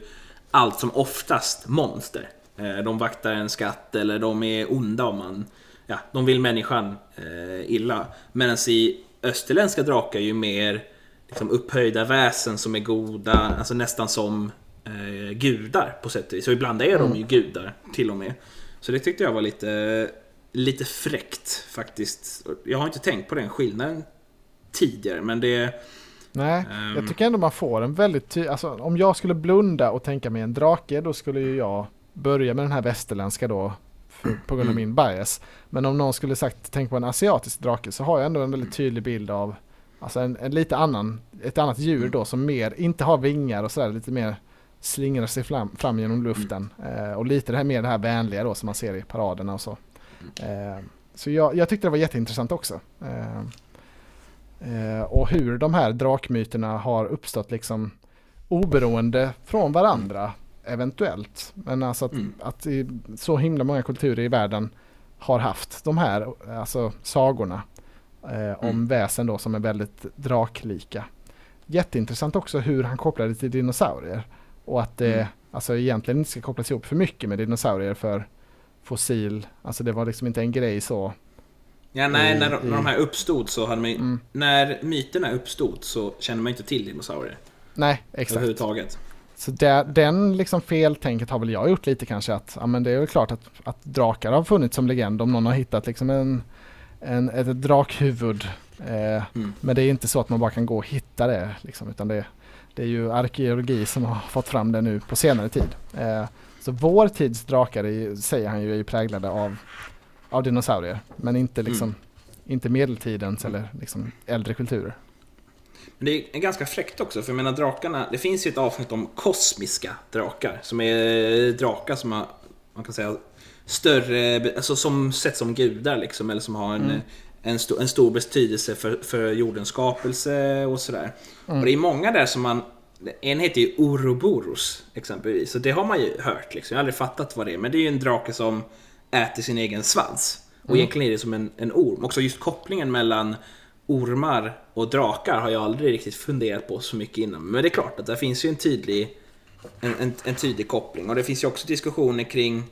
S2: allt som oftast monster. Eh, de vaktar en skatt eller de är onda om man... Ja, de vill människan eh, illa. Medan i österländska drakar är ju mer liksom, upphöjda väsen som är goda, alltså nästan som eh, gudar på sätt och vis. Och ibland är de ju gudar till och med. Så det tyckte jag var lite, lite fräckt faktiskt. Jag har inte tänkt på den skillnaden tidigare, men det...
S1: Nej,
S2: Ehm.
S1: jag tycker ändå man får en väldigt ty- alltså om jag skulle blunda och tänka mig en drake då skulle ju jag börja med den här västerländska då för, på grund av min bias. Men om någon skulle sagt tänk på en asiatisk drake så har jag ändå en väldigt tydlig bild av alltså en, en lite annan, ett annat djur då som mer, inte har vingar och sådär lite mer slingrar sig fram, fram genom luften. Eh, och lite det här mer det här vänliga då som man ser i paraderna och så.
S2: Mm.
S1: Eh, så jag, jag tyckte det var jätteintressant också. Eh, Eh, och hur de här drakmyterna har uppstått liksom oberoende från varandra eventuellt. Men alltså att,
S2: Mm.
S1: att så himla många kulturer i världen har haft de här alltså sagorna eh, om
S2: Mm.
S1: väsen då som är väldigt draklika. Jätteintressant också hur han kopplar det till dinosaurier. Och att det
S2: Mm.
S1: alltså egentligen inte ska kopplas ihop för mycket med dinosaurier för fossil, alltså det var liksom inte en grej så.
S2: Ja, nej,
S1: I-
S2: när, de- när de här uppstod så hade man ju,
S1: Mm.
S2: När myterna uppstod så kände man inte till dinosaurier
S1: Nej, exakt.
S2: överhuvudtaget.
S1: Så där, den liksom feltänket har väl jag gjort lite kanske att ja, men det är väl klart att, att drakar har funnits som legend om någon har hittat liksom en, en, ett drakhuvud. Eh,
S2: Mm.
S1: Men det är inte så att man bara kan gå och hitta det liksom, utan det, det är ju arkeologi som har fått fram det nu på senare tid. Eh, så vår tids drakar är, säger han ju är ju präglade av, av dinosaurier men inte liksom inte medeltidens eller liksom äldre kulturer.
S2: Men det är ganska fräckt också, för jag menar drakarna, det finns ju ett avsnitt om kosmiska drakar. Som är drakar som har, man kan säga, större, alltså som sätts som gudar liksom, eller som har en,
S1: Mm.
S2: en, sto, en stor betydelse för, för jordens skapelse och sådär.
S1: Mm.
S2: Och det är många där som man, en heter ju Ouroboros exempelvis, och det har man ju hört liksom. Jag har aldrig fattat vad det är, men det är ju en drake som äter sin egen svans. Och
S1: Mm.
S2: egentligen är det som en, en orm. Också just kopplingen mellan ormar och drakar har jag aldrig riktigt funderat på så mycket innan. Men det är klart att det finns ju en tydlig, en, en, en tydlig koppling. Och det finns ju också diskussioner kring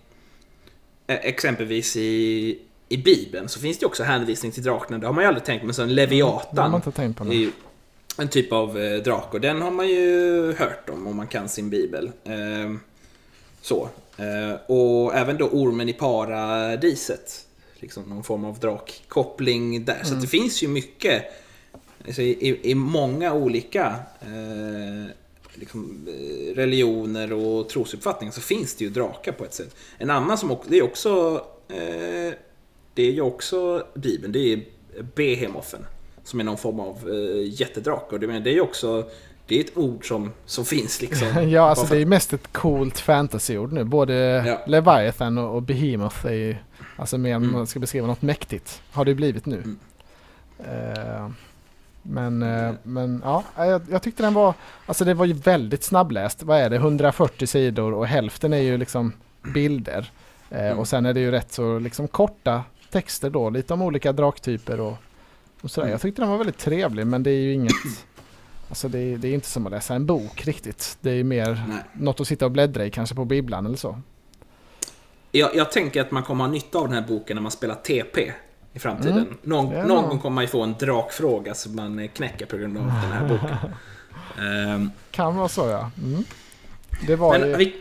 S2: eh, exempelvis i, i Bibeln så finns det också hänvisning till drakarna. Det har man ju aldrig tänkt på. Men så en
S1: Det har
S2: leviatan
S1: nu.
S2: ju en typ av eh, drake. Och den har man ju hört om om man kan sin bibel. Eh, så. Eh, och även då ormen i paradiset. Liksom någon form av drakkoppling där. Så att det finns ju mycket. Alltså, i, I många olika eh, liksom, eh, religioner och trosuppfattningar så finns det ju drakar på ett sätt. En annan som också, det är också, eh, det är ju också Bibeln, det är Behemofen. Som är någon form av uh, jättedrake. Och det, det är ju också det är ett ord som, som finns liksom. [laughs]
S1: ja, alltså det är mest ett coolt fantasyord nu. Både ja. Leviathan och, och Behemoth är ju, alltså mer om mm. man ska beskriva något mäktigt, har det blivit nu. Mm. Uh, men, uh, men ja, jag, jag, tyckte den var, alltså det var ju väldigt snabbläst. Vad är det, 140 sidor och hälften är ju liksom bilder. Uh, mm. Och sen är det ju rätt så liksom korta texter då, lite om olika draktyper och, och sådär. Mm. Jag tyckte den var väldigt trevlig men det är ju inget [clears throat] Alltså det är, det är inte som att läsa en bok riktigt. Det är mer Nej. något att sitta och bläddra i kanske på bibblan eller så.
S2: Jag, jag tänker att man kommer ha nytta av den här boken när man spelar TP i framtiden. Mm. Någon, ja. någon gång kommer man ju få en drakfråga som man knäcker på grund av den här boken.
S1: um, [laughs] kan vara så ja. Mm. Det var Men, vi...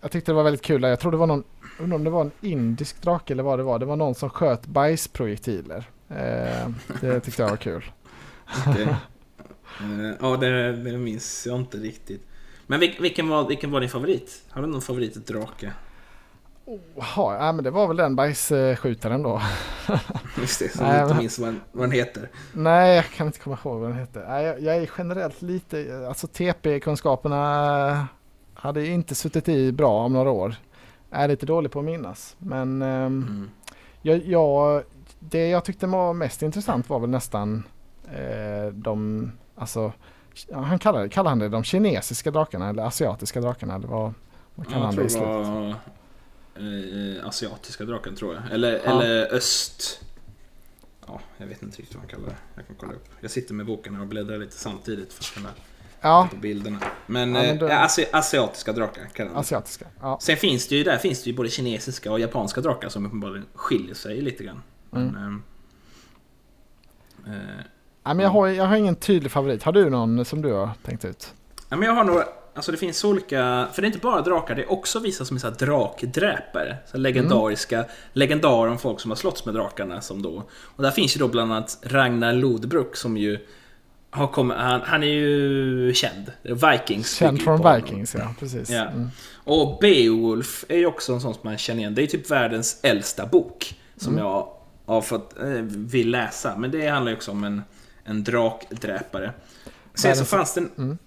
S1: Jag tyckte det var väldigt kul. Jag tror det var någon, undrar om det var en indisk drake eller vad det var. Det var någon som sköt bajsprojektiler. Uh, det tyckte jag var kul. [laughs] Okay.
S2: Uh, ja, det, det minns jag inte riktigt. Men vilken var, vilken var din favorit? Har du någon favoritdrake?
S1: Oh, ja, men det var väl den bajsskjutaren då. [laughs]
S2: Just det, som du inte minns vad, vad den heter.
S1: Nej, jag kan inte komma ihåg vad den heter. Nej, jag, jag är generellt lite, alltså TP-kunskaperna hade inte suttit i bra om några år. Jag är lite dålig på att minnas. Men um, mm. jag, jag, det jag tyckte var mest intressant var väl nästan eh, de Alltså, han kallar, kallar han det de kinesiska drakarna eller asiatiska drakarna eller vad, vad kallar ja, han det i slutet? Var,
S2: eh, asiatiska draken tror jag. Eller, ja. eller öst... Ja, jag vet inte riktigt vad han kallar det. Jag kan kolla upp. Jag sitter med boken och bläddrar lite samtidigt för att kunna ja. på bilderna. Men, ja, men då... eh, asi asiatiska drakar kallar han
S1: Asiatiska, ja.
S2: Sen finns det ju där finns det ju både kinesiska och japanska drakar som uppenbarligen skiljer sig lite grann. Mm. Men,
S1: eh, eh men jag, har, jag har ingen tydlig favorit. Har du någon som du har tänkt ut?
S2: Ja, men jag har några... Alltså det finns olika... För det är inte bara drakar, det är också vissa som är så drakdräpare. Så legendariska mm. legendarer om folk som har slått med drakarna. Som då. Och där finns ju då bland annat Ragnar Lodbrok som ju har kommit, han, han är ju känd. Vikings.
S1: Känd från Vikings, ja. Precis.
S2: Ja. Mm. Och Beowulf är ju också en sån som man känner igen. Det är typ världens äldsta bok. Som mm. jag har fått, eh, vill läsa. Men det handlar ju också om en en drakdräpare. Sen så fanns det en... Mm.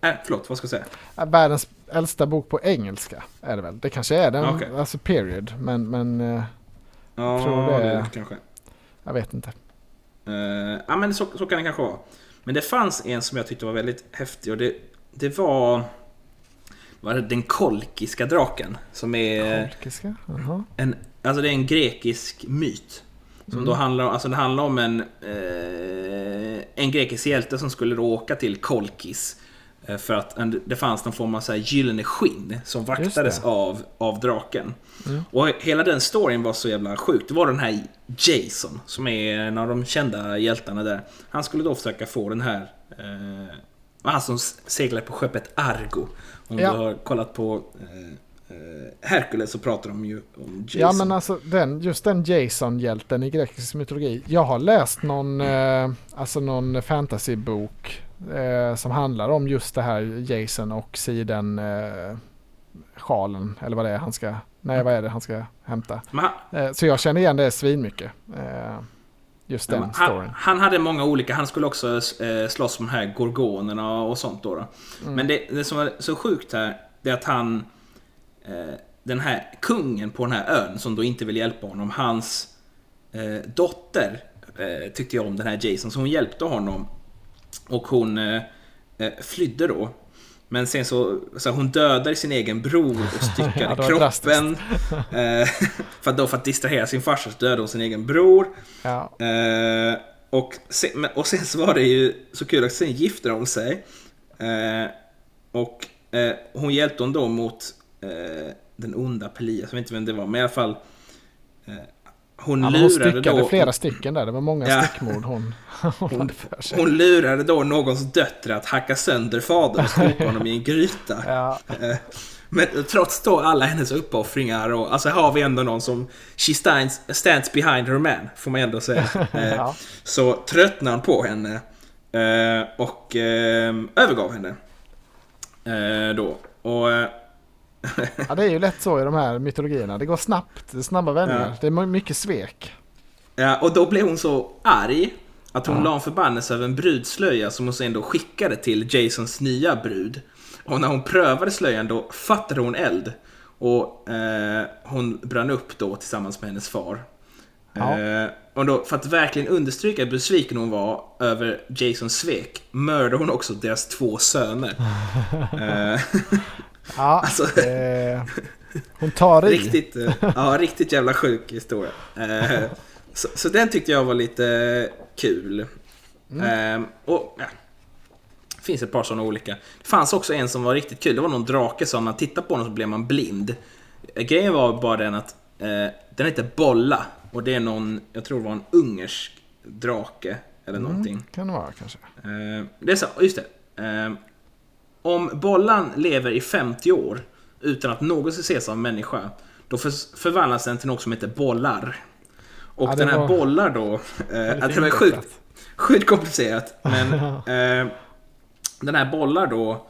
S2: Äh, förlåt, vad ska jag säga?
S1: Världens äldsta bok på engelska är det väl. Det kanske är den, okay. alltså period. Men, men uh,
S2: ja, tror det, det kanske.
S1: Jag vet inte.
S2: Uh, ja, men så, så kan det kanske vara. Men det fanns en som jag tyckte var väldigt häftig och det, det var var det den kolkiska draken. Som är...
S1: Kolkiska? -huh.
S2: en, alltså det är en grekisk myt. Som mm. då handlar, alltså det handlar om en, eh, en grekisk hjälte som skulle då åka till Kolkis. Eh, för att en, det fanns någon form av så här gyllene skinn som vaktades av, av draken. Mm. Och hela den storyn var så jävla sjuk. Det var den här Jason som är en av de kända hjältarna där. Han skulle då försöka få den här eh, han som seglade på skeppet Argo. Om ja. du har kollat på eh, Eh, Hercules så pratar de ju om Jason.
S1: Ja men alltså den, just den Jason-hjälten i grekisk mytologi. Jag har läst någon, eh, alltså någon fantasybok eh, som handlar om just det här Jason och siden eh, sjalen eller vad det är han ska, nej vad är det han ska hämta. Han, eh, så jag känner igen det svinmycket. Eh, just den
S2: han, storyn. Han hade många olika, han skulle också eh, slåss med de här gorgonerna och sånt då. då. Mm. Men det, det som var så sjukt här, det är att han den här kungen på den här ön som då inte vill hjälpa honom, hans eh, dotter eh, tyckte jag om den här Jason, så hon hjälpte honom. Och hon eh, eh flydde då. Men sen så, så hon dödade sin egen bror och [laughs] styckade ja, kroppen. Eh, [laughs] för, att då, för att distrahera sin farsa så dödade hon sin egen bror. Ja. och, sen, och sen så var det ju så kul att sen gifte de sig. och hon hjälpte hon då mot eh, den onda Pelias, jag vet inte vem det var, men i alla fall eh, hon ja, lurade hon
S1: då... flera stycken där, det var många ja. stickmord hon, [laughs]
S2: hon hade för sig. Hon lurade då någons döttrar att hacka sönder fadern och stoppa honom i en gryta. [laughs] Ja. Eh, men trots då alla hennes uppoffringar och alltså har vi ändå någon som She stands, stands behind her man, får man ändå säga. [laughs] Eh, ja. Så tröttnade han på henne och övergav henne. Då. Och
S1: ja, det är ju lätt så i de här mytologierna. Det går snabbt, det är snabba vändningar. Ja. Det är mycket svek.
S2: Ja, och då blev hon så arg att hon la en förbannelse över en brudslöja som hon sen då skickade till Jasons nya brud. Och när hon prövade slöjan då fattade hon eld. Och eh, hon brann upp då tillsammans med hennes far.
S1: Ja.
S2: Eh, och då, för att verkligen understryka hur besviken hon var över Jasons svek mördade hon också deras två söner. [laughs] eh, [laughs]
S1: Ja,
S2: Alltså-
S1: eh, hon tar i.
S2: riktigt, eh, ja, riktigt jävla sjuk historia. Eh, så, så den tyckte jag var lite kul. Eh, och ja, det finns ett par sådana olika. Det fanns också en som var riktigt kul. Det var någon drake som man tittar på den så blev man blind. Eh, Grejen var bara den att den heter Bolla. Och det är någon, jag tror det var en ungersk drake. Eller någonting.
S1: Kan det vara kanske.
S2: Eh, det är så, just det. Om bollan lever i 50 år utan att någonsin ses av en människa, då för, förvandlas den till något som heter bollar. Och
S1: Ja,
S2: den här
S1: var-
S2: bollar då, eh, att det var sjukt, sjukt komplicerat. Men [laughs] eh, den här bollar då,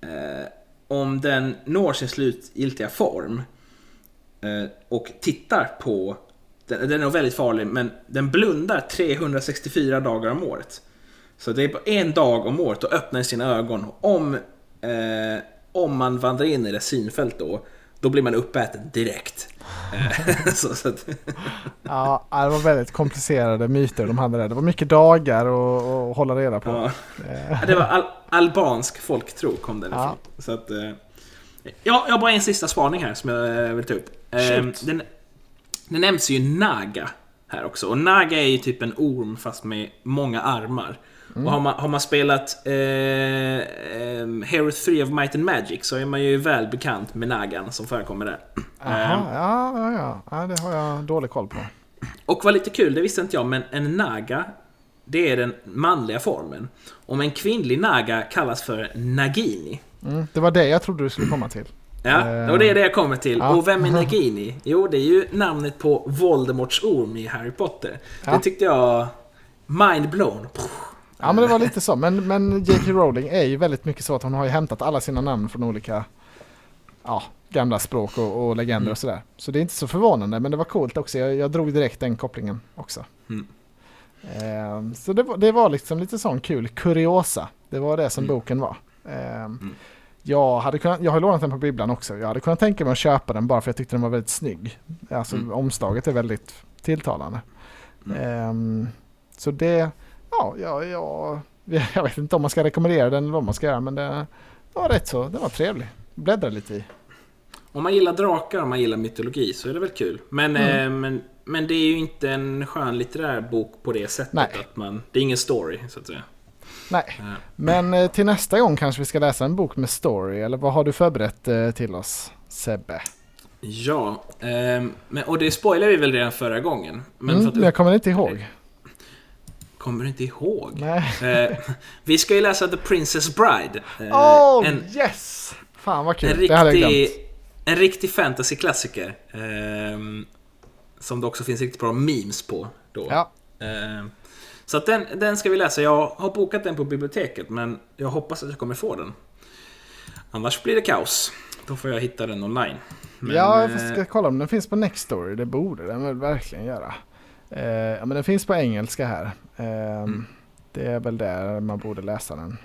S2: eh, om den når sin slutgiltiga form eh, och tittar på, den, den är nog väldigt farlig, men den blundar 364 dagar om året. Så det är på en dag om året och öppnar sina ögon. Om, eh, om man vandrar in i det synfält då, då blir man uppäten direkt. Eh, [laughs] så, så att, [laughs]
S1: Ja, det var väldigt komplicerade myter de hade där. Det var mycket dagar att hålla reda på.
S2: ja.
S1: Eh,
S2: Det var al albansk folktro kom den ifrån.
S1: Ja.
S2: Så att, eh, ja, jag har bara en sista spaning här som jag vill ta upp.
S1: Shoot.
S2: den, det nämns ju Naga här också. Och Naga är ju typ en orm fast med många armar.
S1: Mm.
S2: Och har man, har man spelat eh, eh, Hero 3 of Might and Magic så är man ju väl bekant med Nagan som förekommer där.
S1: Aha,
S2: Eh,
S1: ja, ja, ja, det har jag dålig koll på.
S2: och vad lite kul, det visste inte jag, men en naga, det är den manliga formen. Om en kvinnlig naga kallas för nagini.
S1: Mm, det var det jag trodde du skulle komma till.
S2: Ja, och det är det jag kommer till.
S1: Ja.
S2: Och vem är [laughs] nagini? Jo, det är ju namnet på Voldemorts orm i Harry Potter.
S1: Ja.
S2: Det tyckte jag... Mind blown.
S1: Ja, men det var lite så. Men, men J.K. Rowling är ju väldigt mycket så att hon har ju hämtat alla sina namn från olika ja, gamla språk och, och legender
S2: Mm.
S1: och sådär. Så det är inte så förvånande, men det var coolt också. Jag, jag drog direkt den kopplingen också.
S2: Mm.
S1: Ehm, så det var, det var liksom lite sån kul kuriosa. Det var det som
S2: Mm.
S1: boken var. Ehm, jag, hade kunnat, jag har lånat den på bibblan också. Jag hade kunnat tänka mig att köpa den bara för jag tyckte den var väldigt snygg. Alltså
S2: Mm.
S1: omslaget är väldigt tilltalande. Ehm, så det, ja, ja, ja, [laughs] jag vet inte om man ska rekommendera den eller vad man ska göra men det var rätt så, det var trevlig. Bläddra lite i.
S2: Om man gillar drakar och man gillar mytologi så är det väl kul. Men,
S1: Mm.
S2: eh, men, men det är ju inte en skönlitterär bok på det sättet.
S1: Nej.
S2: Att man, det är ingen story, så att säga.
S1: Nej,
S2: Eh,
S1: men eh, till nästa gång kanske vi ska läsa en bok med story eller vad har du förberett eh, till oss Sebbe?
S2: Ja, ehm, men, och det spoilade vi väl redan förra gången. Men
S1: Mm,
S2: för att
S1: jag kommer inte ihåg.
S2: Kommer inte ihåg? Eh, vi ska ju läsa The Princess Bride. Eh,
S1: Oh
S2: en,
S1: yes! Fan vad
S2: en,
S1: kul, det hade jag
S2: riktig,
S1: glömt.
S2: en riktig fantasy-klassiker. ehm, som det också finns riktigt bra memes på. Då.
S1: Ja,
S2: Ehm, så att den, den ska vi läsa. Jag har bokat den på biblioteket, men jag hoppas att jag kommer få den. Annars blir det kaos. Då får jag hitta den online. Men,
S1: ja, jag
S2: eh,
S1: ska kolla om den finns på Nextory. Det borde den väl verkligen göra. Eh, ja, men den finns på engelska här. Ehm,
S2: Mm.
S1: Det är väl där man borde läsa den.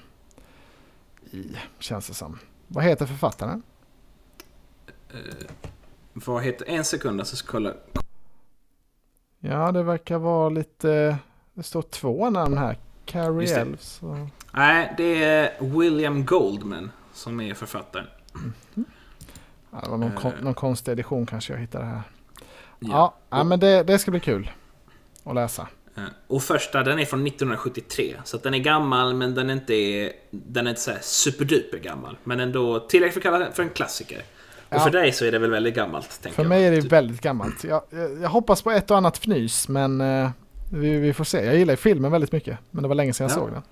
S1: I, känns det som. Vad heter författaren?
S2: vad heter En sekund, så ska kolla.
S1: Ja, det verkar vara lite... Det står två namn här. Carrie. Elves. Och,
S2: Nej, det är William Goldman som är författaren.
S1: ja, det var någon, kon,
S2: Eh.
S1: någon konstig edition kanske jag hittade här. Ja, ja, men det, det ska bli kul att läsa.
S2: Eh, Och första, den är från 1973. Så den är gammal, men den är inte, den är inte så här superduper gammal. Men ändå tillräckligt för att kalla den för en klassiker. Och
S1: Ja.
S2: för dig så är det väl väldigt gammalt, tänker
S1: För
S2: jag.
S1: mig är det
S2: Typ.
S1: väldigt gammalt. Jag, jag, hoppas på ett och annat fnys, men eh, vi, vi får se. Jag gillar filmen väldigt mycket, men det var länge sedan jag
S2: Ja.
S1: såg den.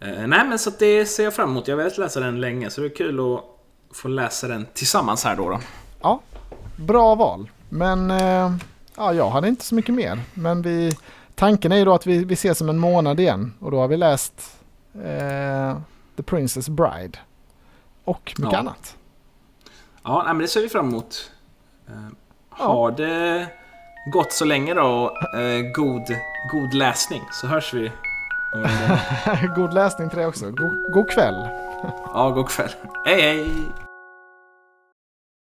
S2: Eh, nej, men så det ser jag fram emot. Jag har velat läsa den länge, så det är kul att få läsa den tillsammans här då. då.
S1: Ja, bra val. Men eh, ja, jag hade inte så mycket mer. Men vi, tanken är ju då att vi, vi ses om en månad igen och då har vi läst eh, The Princess Bride. Och mycket
S2: Ja.
S1: annat.
S2: Ja, nej, men det ser vi fram emot. Eh, ha det gott så länge då och eh, god, god läsning så hörs vi. [laughs]
S1: God läsning till dig också. God, god kväll.
S2: Ja, god kväll. Hej hej!